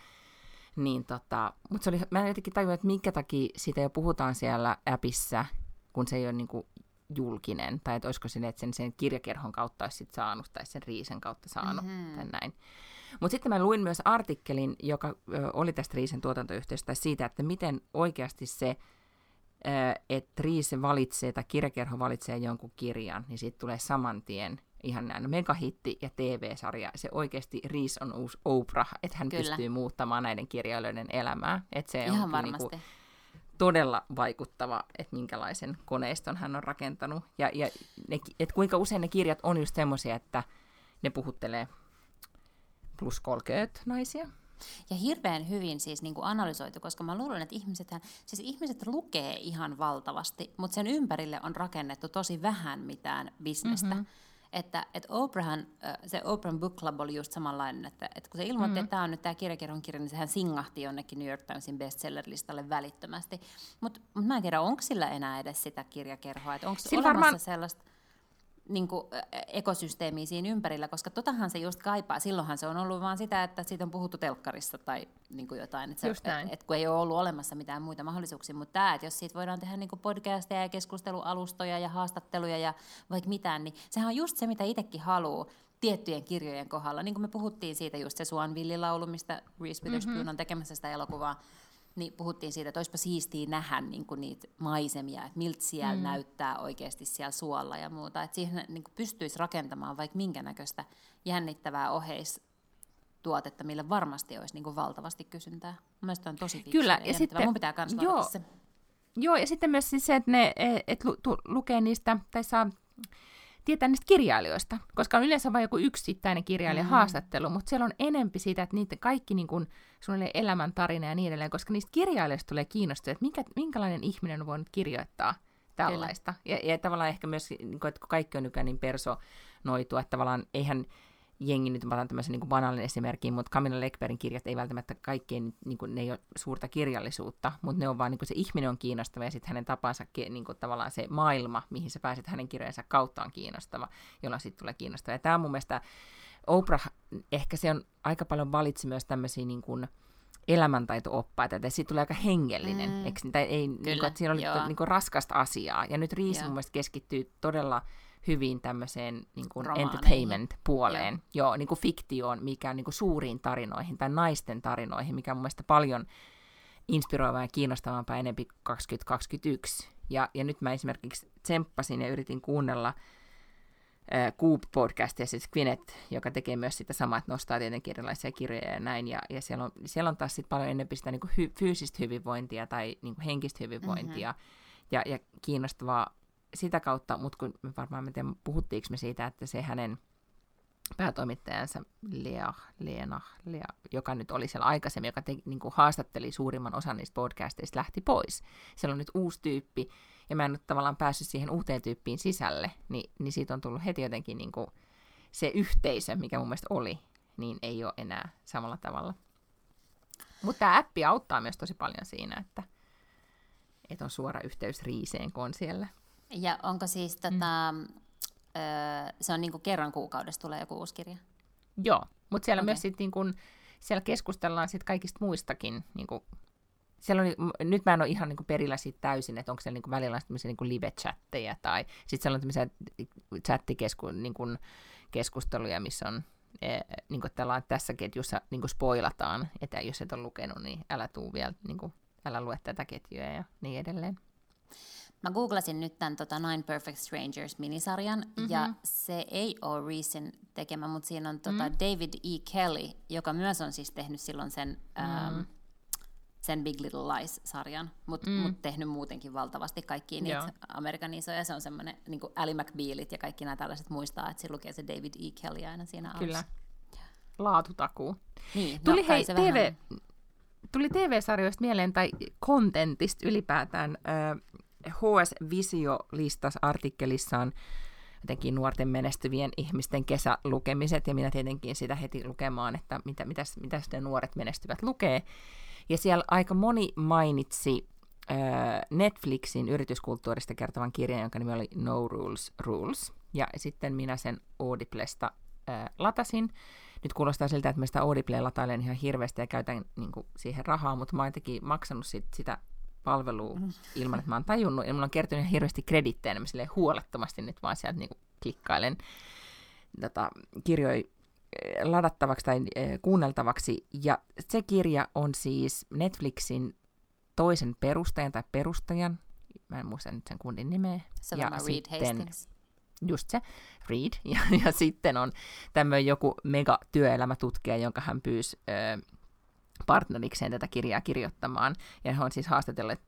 Niin tota, mutta se oli, mä jotenkin tajuin, että minkä takia siitä jo puhutaan siellä appissa, kun se ei ole niin kuin julkinen, tai että olisiko sinne, että sen, sen kirjakerhon kautta olisi sit saanut, tai sen riisen kautta saanut, mm-hmm. tai näin. Mutta sitten mä luin myös artikkelin, joka ö, oli tästä riisen tuotantoyhteistyöstä, siitä, että miten oikeasti se, että riise valitsee, tai kirjakerho valitsee jonkun kirjan, niin siitä tulee saman tien ihan näin megahitti ja TV-sarja. Se oikeasti Riis on uusi Oprah, että hän Kyllä. pystyy muuttamaan näiden kirjailijoiden elämää. Että se
ihan on varmasti. Niinku
todella vaikuttava, että minkälaisen koneiston hän on rakentanut. Ja, ja ne, että kuinka usein ne kirjat on just semmoisia, että ne puhuttelee plus 30 naisia.
Ja hirveän hyvin siis niin kuin analysoitu, koska mä luulen, että ihmiset, siis ihmiset lukee ihan valtavasti, mutta sen ympärille on rakennettu tosi vähän mitään bisnestä. Mm-hmm. Että, että Oprahan, se Oprah Book Club oli just samanlainen, että, että kun se ilmoitti, mm-hmm. että tämä on nyt tämä kirjakerron kirja, niin sehän singahti jonnekin New York Timesin bestseller-listalle välittömästi. Mutta mut mä en tiedä, onko sillä enää edes sitä kirjakerhoa, että onko olemassa varmaan... sellaista niin kuin, ekosysteemiä siinä ympärillä, koska totahan se just kaipaa. Silloinhan se on ollut vaan sitä, että siitä on puhuttu telkkarissa tai niin kuin jotain, että, se, et, et, kun ei ole ollut olemassa mitään muita mahdollisuuksia. Mutta tämä, että jos siitä voidaan tehdä niin kuin podcasteja ja keskustelualustoja ja haastatteluja ja vaikka mitään, niin sehän on just se, mitä itsekin haluaa tiettyjen kirjojen kohdalla. Niin kuin me puhuttiin siitä just se Suan Villilaulu, mistä Reese Witherspoon mm-hmm. on tekemässä sitä elokuvaa, niin puhuttiin siitä, että olisipa siistiä nähdä niin kuin niitä maisemia, että miltä siellä mm. näyttää oikeasti siellä suolla ja muuta. Että siihen niin kuin pystyisi rakentamaan vaikka minkä näköistä jännittävää oheistuotetta, millä varmasti olisi niin kuin valtavasti kysyntää. Mielestäni on tosi
Kyllä, ja,
ja
sitten,
Mun pitää myös
joo. Joo, ja sitten myös siis se, että ne et lu, tu, lukee niistä, tai saa tietää niistä kirjailijoista, koska on yleensä vain joku yksittäinen kirjailija mm. haastattelu, mutta siellä on enempi siitä, että niitä kaikki niin kuin, elämäntarina ja niin edelleen, koska niistä kirjailijoista tulee kiinnostua, että minkä, minkälainen ihminen on voinut kirjoittaa tällaista. Ja, ja tavallaan ehkä myös, niin kuin, että kun kaikki on nykyään niin personoitua, että tavallaan eihän jengi, nyt mä otan tämmöisen niin banaalin esimerkin, mutta Camilla Lekbergin kirjat ei välttämättä kaikkein, niin kuin, ne ei ole suurta kirjallisuutta, mutta ne on vaan, niin kuin se ihminen on kiinnostava ja sitten hänen tapansa, niin kuin, tavallaan se maailma, mihin sä pääset hänen kirjojensa kautta on kiinnostava, jolla sitten tulee kiinnostava. Ja tämä on mun mielestä, Oprah, ehkä se on aika paljon valitsi myös tämmöisiä niin kuin, elämäntaito-oppaita, että siitä tulee aika hengellinen, mm. eikö, tai ei, Kyllä, niin kuin, että siinä oli niin kuin, raskasta asiaa, ja nyt Riisi mun mielestä keskittyy todella hyvin tämmöiseen niin kuin entertainment-puoleen, joo. joo, niin kuin fiktioon, mikä on niin kuin suuriin tarinoihin tai naisten tarinoihin, mikä on mun mielestä paljon inspiroivaa ja kiinnostavampaa enempi 2021. Ja, ja nyt mä esimerkiksi tsemppasin ja yritin kuunnella äh, Coop-podcastia, siis Quinet, joka tekee myös sitä samaa, että nostaa tietenkin erilaisia kirjoja ja näin, ja, ja siellä, on, siellä on taas sit paljon enemmän sitä niin kuin hy, fyysistä hyvinvointia tai niin kuin henkistä hyvinvointia, mm-hmm. ja, ja kiinnostavaa sitä kautta, mutta kun me varmaan me tiedän, puhuttiinko me siitä, että se hänen päätoimittajansa Lea, Leena, Lea, joka nyt oli siellä aikaisemmin, joka te, niin kuin haastatteli suurimman osan niistä podcasteista, lähti pois. Siellä on nyt uusi tyyppi, ja mä en nyt tavallaan päässyt siihen uuteen tyyppiin sisälle, niin, niin siitä on tullut heti jotenkin niin kuin se yhteisö, mikä mun mielestä oli, niin ei ole enää samalla tavalla. Mutta tämä appi auttaa myös tosi paljon siinä, että, että on suora yhteys Riiseen, kun on siellä
ja onko siis, tota, mm. öö, se on niinku kerran kuukaudessa tulee joku uusi kirja?
Joo, mutta siellä okay. myös sit niinku, siellä keskustellaan sit kaikista muistakin niinku, siellä on, nyt mä en ole ihan niin kuin perillä siitä täysin, että onko siellä niin kuin välillä tämmöisiä niin kuin live-chatteja tai sitten siellä on tämmöisiä chattikeskusteluja, niin kuin keskusteluja, missä on e, niin kuin tällä, tässä ketjussa niin kuin spoilataan, että jos et ole lukenut, niin älä tuu vielä, niin kuin, älä lue tätä ketjua ja niin edelleen.
Mä googlasin nyt tämän tota, Nine Perfect Strangers-minisarjan, mm-hmm. ja se ei ole Reesin tekemä, mutta siinä on tota, mm. David E. Kelly, joka myös on siis tehnyt silloin sen, mm. ähm, sen Big Little Lies-sarjan, mutta mm. mut tehnyt muutenkin valtavasti kaikkia niitä Joo. Amerikan isoja. Se on semmoinen, niin kuin Ally McBealit ja kaikki nämä tällaiset muistaa, että se lukee se David E. Kelly aina siinä alussa. Kyllä.
Laatutakuu.
Niin,
Tuli no, hei, TV, vähän... tuli TV-sarjoista mieleen, tai kontentista ylipäätään, HS Visio listasi artikkelissaan jotenkin nuorten menestyvien ihmisten kesälukemiset, ja minä tietenkin sitä heti lukemaan, että mitä, mitä, mitä ne nuoret menestyvät lukee. Ja siellä aika moni mainitsi äh, Netflixin yrityskulttuurista kertovan kirjan, jonka nimi oli No Rules Rules. ja sitten minä sen Audiblesta ää, latasin. Nyt kuulostaa siltä, että mä sitä Audiblea latailen ihan hirveästi ja käytän niin kuin, siihen rahaa, mutta mä oon jotenkin maksanut sit, sitä palvelua mm. ilman, että mä oon tajunnut, ja mulla on kertynyt ihan hirveästi kredittejä, niin mä huolettomasti nyt vaan sieltä niin kuin, klikkailen tota, kirjoja ladattavaksi tai kuunneltavaksi. Ja se kirja on siis Netflixin toisen perustajan tai perustajan, mä en muista nyt sen kundin nimeä.
Se ja Reed sitten, Hastings.
Just se, Reed. *laughs* Ja, ja sitten on tämmöinen joku mega työelämätutkija, jonka hän pyysi ö, partnerikseen tätä kirjaa kirjoittamaan. Ja he on siis haastatelleet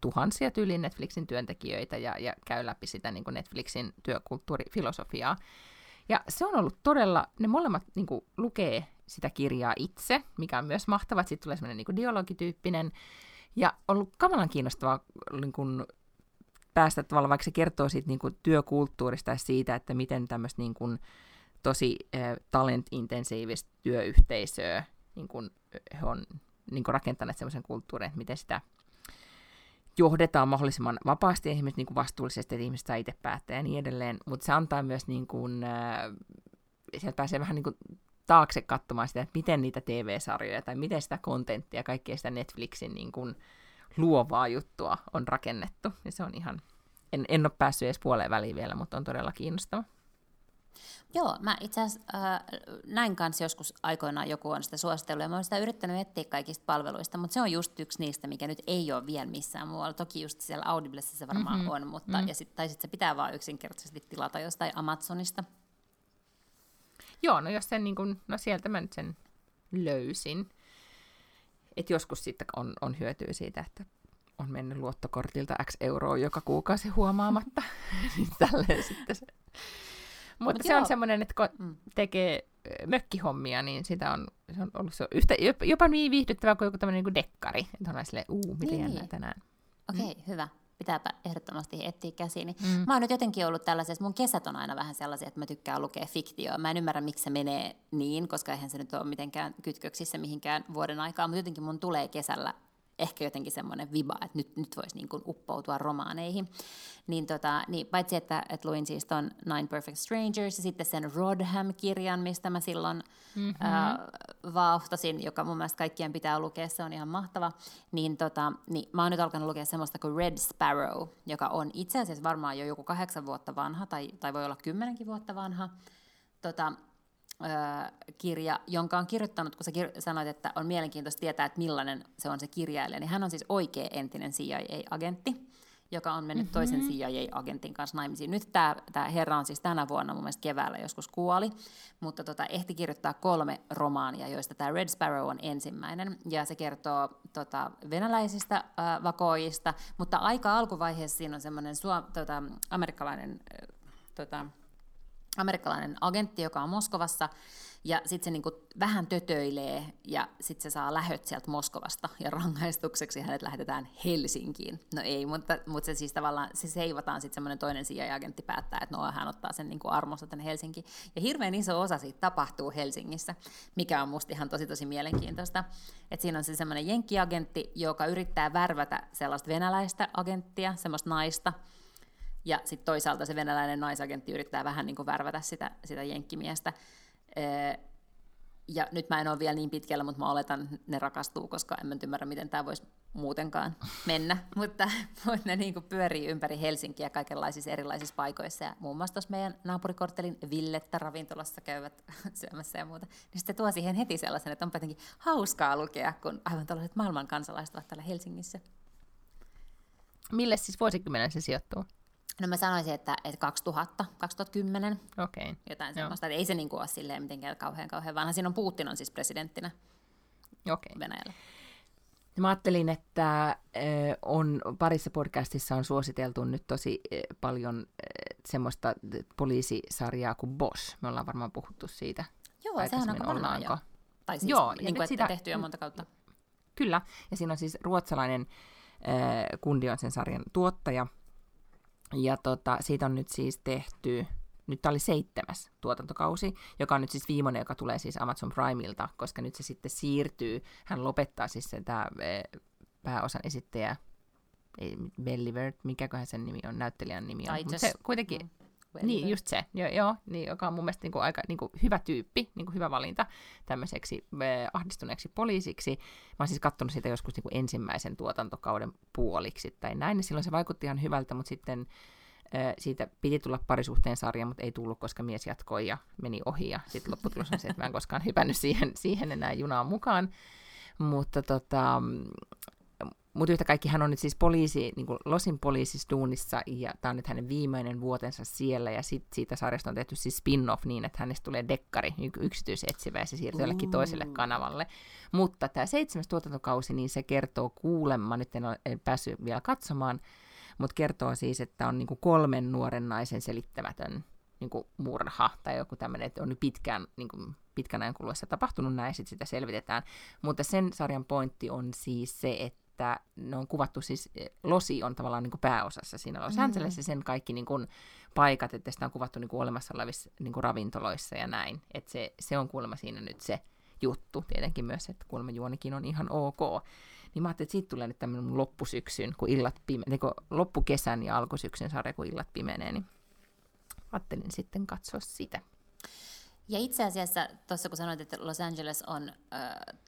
tuhansia tyyliin Netflixin työntekijöitä ja, ja käy läpi sitä niin kuin Netflixin työkulttuurifilosofiaa. Ja se on ollut todella, ne molemmat niin kuin, lukee sitä kirjaa itse, mikä on myös mahtavaa, että siitä tulee semmoinen niin dialogityyppinen. Ja on ollut kamalan kiinnostavaa niin kuin, päästä tavallaan, vaikka se kertoo siitä niin kuin, työkulttuurista ja siitä, että miten tämmöistä niin kuin, tosi äh, talent-intensiivistä työyhteisöä niin kuin, he on niin kuin, rakentaneet semmoisen kulttuurin, että miten sitä johdetaan mahdollisimman vapaasti ihmiset niin kuin vastuullisesti, että ihmiset saa itse päättää ja niin edelleen, mutta se antaa myös, niin kuin, äh, sieltä pääsee vähän niin kuin taakse katsomaan sitä, että miten niitä TV-sarjoja tai miten sitä kontenttia, kaikkea sitä Netflixin niin kuin luovaa juttua on rakennettu. Ja se on ihan, en, en ole päässyt edes puoleen väliin vielä, mutta on todella kiinnostava.
Joo, mä itse asiassa äh, näin kanssa joskus aikoinaan joku on sitä suositellut, ja mä oon sitä yrittänyt etsiä kaikista palveluista, mutta se on just yksi niistä, mikä nyt ei ole vielä missään muualla. Toki just siellä Audiblessa se varmaan mm-hmm. on, mutta, mm. ja sit, tai sitten se pitää vaan yksinkertaisesti tilata jostain Amazonista.
Joo, no jos sen niin kun, no sieltä mä nyt sen löysin. Että joskus sitten on, on hyötyä siitä, että on mennyt luottokortilta X euroa joka kuukausi huomaamatta. *laughs* niin tälleen sitten se mutta Mut se joo. on semmoinen, että kun mm. tekee mökkihommia, niin sitä on, se on ollut se yhtä, jopa niin viihdyttävää kuin joku tämmöinen niin dekkari. Että on silleen, uu, miten niin. jännää tänään.
Okei, okay, mm. hyvä. Pitääpä ehdottomasti etsiä käsiini. Mm. Mä oon nyt jotenkin ollut tällaisessa, mun kesät on aina vähän sellaisia, että mä tykkään lukea fiktioa. Mä en ymmärrä, miksi se menee niin, koska eihän se nyt ole mitenkään kytköksissä mihinkään vuoden aikaa, mutta jotenkin mun tulee kesällä ehkä jotenkin semmoinen viba, että nyt, nyt voisi niin kuin uppoutua romaaneihin. Niin, tota, niin paitsi, että, että luin siis ton Nine Perfect Strangers ja sitten sen Rodham-kirjan, mistä mä silloin mm-hmm. äh, vauhtasin, joka mun mielestä kaikkien pitää lukea, se on ihan mahtava, niin, tota, niin mä oon nyt alkanut lukea semmoista kuin Red Sparrow, joka on itse asiassa varmaan jo joku kahdeksan vuotta vanha, tai, tai voi olla kymmenenkin vuotta vanha. Tota, kirja, jonka on kirjoittanut, kun sä kir- sanoit, että on mielenkiintoista tietää, että millainen se on se kirjailija, niin hän on siis oikea entinen CIA-agentti, joka on mennyt mm-hmm. toisen CIA-agentin kanssa naimisiin. Nyt tämä, herra on siis tänä vuonna mun mielestä keväällä joskus kuoli, mutta tota, ehti kirjoittaa kolme romaania, joista tämä Red Sparrow on ensimmäinen, ja se kertoo tota, venäläisistä äh, vakoijista, mutta aika alkuvaiheessa siinä on semmoinen tota, amerikkalainen äh, tota, amerikkalainen agentti, joka on Moskovassa, ja sitten se niinku vähän tötöilee, ja sitten se saa lähöt sieltä Moskovasta, ja rangaistukseksi hänet lähetetään Helsinkiin. No ei, mutta, mutta se siis tavallaan, se seivataan sitten semmoinen toinen CIA-agentti päättää, että no hän ottaa sen niinku armosta tänne Helsinkiin. Ja hirveän iso osa siitä tapahtuu Helsingissä, mikä on musta ihan tosi tosi mielenkiintoista. Että siinä on se semmoinen jenkkiagentti, joka yrittää värvätä sellaista venäläistä agenttia, semmoista naista, ja sitten toisaalta se venäläinen naisagentti yrittää vähän niin kuin värvätä sitä, sitä jenkkimiestä. Ja nyt mä en ole vielä niin pitkällä, mutta mä oletan, että ne rakastuu, koska en mä ymmärrä, miten tämä voisi muutenkaan mennä. *laughs* mutta, *laughs* mutta ne niin kuin pyörii ympäri Helsinkiä kaikenlaisissa erilaisissa paikoissa. Ja muun muassa tuossa meidän naapurikorttelin Villettä ravintolassa käyvät *laughs* syömässä ja muuta. Niin sitten tuo siihen heti sellaisen, että onpa jotenkin hauskaa lukea, kun aivan tällaiset maailman kansalaiset ovat täällä Helsingissä.
Mille siis vuosikymmenen se sijoittuu?
No mä sanoisin, että, että 2000, 2010,
okay.
jotain semmoista. Ei se niin kuin ole silleen mitenkään kauhean kauhean vanha. Siinä on Putin on siis presidenttinä
okay.
Venäjällä.
Mä ajattelin, että on, parissa podcastissa on suositeltu nyt tosi paljon semmoista poliisisarjaa kuin Bosch. Me ollaan varmaan puhuttu siitä.
Joo, sehän on aika vanha jo. Tai siis Joo, niin kuin, sitä, tehty jo monta kautta.
Kyllä, ja siinä on siis ruotsalainen äh, kundi on sen sarjan tuottaja – ja tota, siitä on nyt siis tehty, nyt tämä oli seitsemäs tuotantokausi, joka on nyt siis viimeinen, joka tulee siis Amazon Primeilta, koska nyt se sitten siirtyy, hän lopettaa siis tämä e, pääosan esittäjä, Bellivert, mikäköhän sen nimi on, näyttelijän nimi on. Mutta se kuitenkin, mm. Niin, just se, joo, joo niin, joka on mun mielestä niin kuin aika niin kuin hyvä tyyppi, niin kuin hyvä valinta tämmöiseksi äh, ahdistuneeksi poliisiksi. Mä oon siis katsonut sitä joskus niin kuin ensimmäisen tuotantokauden puoliksi tai näin, niin silloin se vaikutti ihan hyvältä, mutta sitten äh, siitä piti tulla parisuhteen sarja, mutta ei tullut, koska mies jatkoi ja meni ohi, ja sitten lopputulos on se, että mä en koskaan hypännyt siihen, siihen enää junaan mukaan. Mutta tota, mutta yhtä kaikki hän on nyt siis poliisi, niin kuin Losin poliisistuunissa, ja tämä on nyt hänen viimeinen vuotensa siellä, ja sit siitä sarjasta on tehty siis spin-off niin, että hänestä tulee dekkari, yksityisetsivä, ja se siirtyy jollekin toiselle kanavalle. Mutta tämä seitsemäs tuotantokausi, niin se kertoo kuulemma, nyt en ole päässyt vielä katsomaan, mutta kertoo siis, että on niin kuin kolmen nuoren naisen selittämätön niin kuin murha, tai joku tämmöinen, että on nyt pitkään, niin kuin pitkän ajan kuluessa tapahtunut näin, ja sitten sitä selvitetään. Mutta sen sarjan pointti on siis se, että että ne on kuvattu siis, Losi on tavallaan niin kuin pääosassa siinä Los Angelesissa, mm. sen kaikki niin kuin paikat, että sitä on kuvattu niin kuin olemassa olevissa niin kuin ravintoloissa ja näin. Että se, se on kuulemma siinä nyt se juttu, tietenkin myös, että kuulemma juonikin on ihan ok. Niin mä ajattelin, että siitä tulee nyt tämmöinen loppusyksyn, kun illat pime- niin kuin loppukesän ja alkusyksyn sarja, kun illat pimenee, niin ajattelin sitten katsoa sitä.
Ja itse asiassa tuossa kun sanoit, että Los Angeles on ö,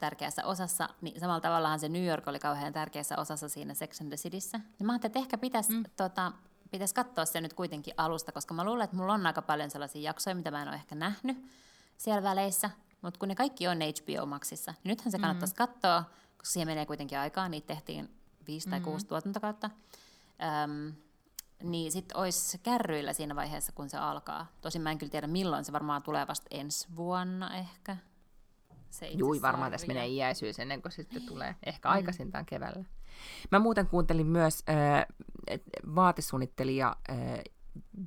tärkeässä osassa, niin samalla tavallahan se New York oli kauhean tärkeässä osassa siinä Sex and the Cityssä. Niin mä ajattelin, että ehkä pitäisi mm. tota, pitäis katsoa se nyt kuitenkin alusta, koska mä luulen, että mulla on aika paljon sellaisia jaksoja, mitä mä en ole ehkä nähnyt siellä väleissä, mutta kun ne kaikki on HBO Maxissa, niin nythän se kannattaisi mm. katsoa, koska siihen menee kuitenkin aikaa, niitä tehtiin viisi tai mm. kuusi tuotantokautta. Öm, niin sitten olisi kärryillä siinä vaiheessa, kun se alkaa. Tosin mä en kyllä tiedä, milloin se varmaan tulee vasta ensi vuonna ehkä.
Se Jui, varmaan tässä menee iäisyys ennen kuin sitten tulee. Ehkä mm. aikaisintaan keväällä. Mä muuten kuuntelin myös äh, vaatesuunnittelija äh,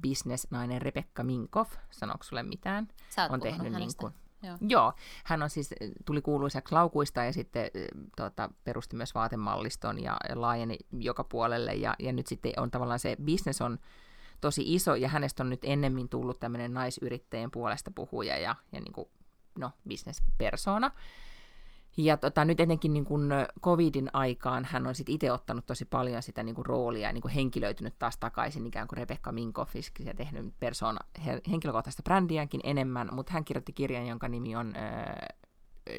bisnesnainen Rebekka Minkoff. Sanooko sulle mitään?
Sä on tehnyt niin kuin,
Joo. Joo, hän on siis, tuli kuuluisaksi laukuista ja sitten tuota, perusti myös vaatemalliston ja laajeni joka puolelle ja, ja nyt sitten on tavallaan se business on tosi iso ja hänestä on nyt ennemmin tullut tämmöinen naisyrittäjien puolesta puhuja ja, ja niin kuin, no, business-persona. Ja tota, nyt etenkin niin kuin covidin aikaan hän on sitten itse ottanut tosi paljon sitä niin kuin roolia ja niin kuin henkilöitynyt taas takaisin ikään kuin Rebecca Minkoffis ja tehnyt persona, henkilökohtaista brändiäänkin enemmän, mutta hän kirjoitti kirjan, jonka nimi on äh,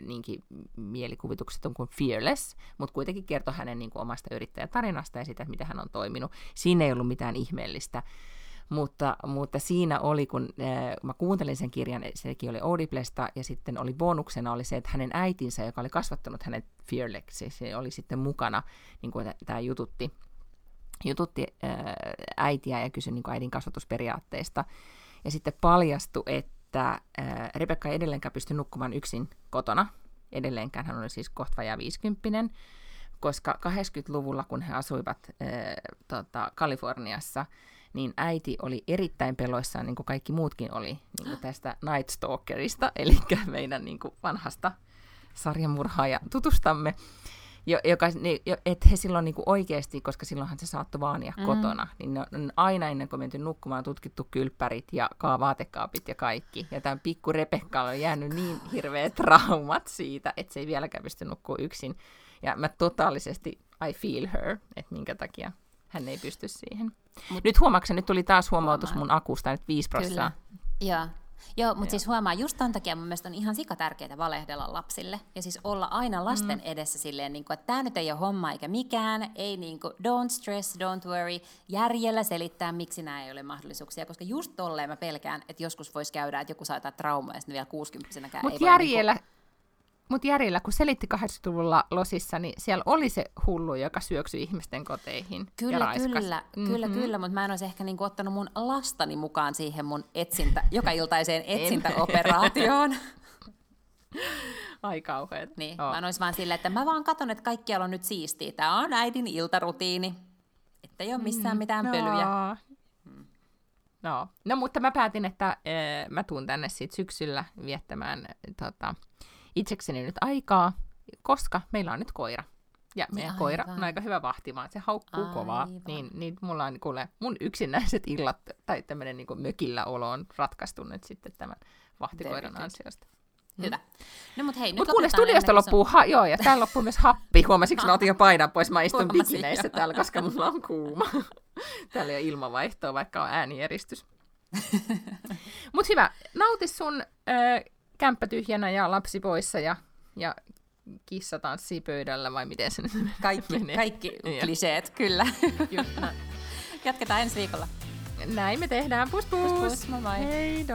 niinkin mielikuvitukset kuin Fearless, mutta kuitenkin kertoi hänen niin kuin omasta yrittäjätarinasta ja sitä, miten hän on toiminut. Siinä ei ollut mitään ihmeellistä. Mutta, mutta siinä oli, kun äh, mä kuuntelin sen kirjan, sekin oli Audiblesta, ja sitten oli bonuksena oli se, että hänen äitinsä, joka oli kasvattanut hänet Fearlexi, se oli sitten mukana, niin kuin tämä jututti, jututti äh, äitiä ja kysyi niin kuin äidin kasvatusperiaatteista. Ja sitten paljastui, että äh, Rebekka ei edelleenkään pysty nukkumaan yksin kotona. Edelleenkään hän oli siis kohta vajaa 50 koska 80-luvulla, kun he asuivat äh, tota, Kaliforniassa, niin äiti oli erittäin peloissaan, niin kuin kaikki muutkin oli, niin kuin tästä Night Stalkerista, *laughs* eli meidän niin kuin vanhasta sarjamurhaaja tutustamme, jo, joka, niin, että he silloin niin kuin oikeasti, koska silloinhan se saattoi vaania mm. kotona, niin ne on aina ennen kuin menty nukkumaan tutkittu kylppärit ja vaatekaapit ja kaikki. Ja tämän pikku Rebekka on jäänyt niin hirveät traumat siitä, että se ei vieläkään pysty nukkua yksin. Ja mä totaalisesti I feel her, että minkä takia hän ei pysty siihen. Mut, nyt huomaatko, nyt tuli taas huomautus huomaan. mun akusta, nyt 5 prosenttia.
Joo. Joo, mutta siis huomaa, just tämän takia mun mielestä on ihan sika tärkeää valehdella lapsille. Ja siis olla aina lasten mm. edessä silleen, niin kuin, että tämä nyt ei ole homma eikä mikään, ei niin kuin, don't stress, don't worry, järjellä selittää, miksi nämä ei ole mahdollisuuksia. Koska just tolleen mä pelkään, että joskus voisi käydä, että joku saa jotain traumaa ja sitten vielä 60
Mutta järjellä, niin kuin, mutta Järillä, kun selitti 80-luvulla Losissa, niin siellä oli se hullu, joka syöksyi ihmisten koteihin
Kyllä,
ja
kyllä, mm-hmm. kyllä, kyllä, mutta mä en olisi ehkä niinku ottanut mun lastani mukaan siihen mun etsintä, joka iltaiseen etsintäoperaatioon. *laughs*
Ai kauheet.
Niin, oh. mä en olisi vaan silleen, että mä vaan katson, että kaikkialla on nyt siistiä. Tämä on äidin iltarutiini. Että ei ole missään mm, mitään no. pölyjä.
No. no, mutta mä päätin, että äh, mä tuun tänne sitten syksyllä viettämään tota, itsekseni nyt aikaa, koska meillä on nyt koira. Ja meidän Aivan. koira on aika hyvä vahtimaan, se haukkuu Aivan. kovaa. Niin, niin mulla on kuule, mun yksinäiset illat tai tämmöinen niin mökillä olo on ratkaistu nyt sitten tämän vahtikoiran ansiosta.
Mm. Hyvä. No mut hei,
nyt mut kuule, studiosta loppuu, ha- joo, ja täällä loppuu myös happi. Huomasitko, mä otin jo paidan pois, mä istun bikineissä täällä, koska mulla on kuuma. täällä ei ole ilmavaihtoa, vaikka on äänieristys. *laughs* Mut hyvä, nauti sun ö, kämppä tyhjänä ja lapsi poissa ja, ja kissa tanssii pöydällä vai miten se nyt *laughs*
Kaikki,
menee?
kaikki *laughs*
Niin.
kliseet, kyllä. *laughs*
Näin.
Jatketaan ensi viikolla.
Näin me tehdään. Pus pus!
Pus pus, moi moi.
Hei!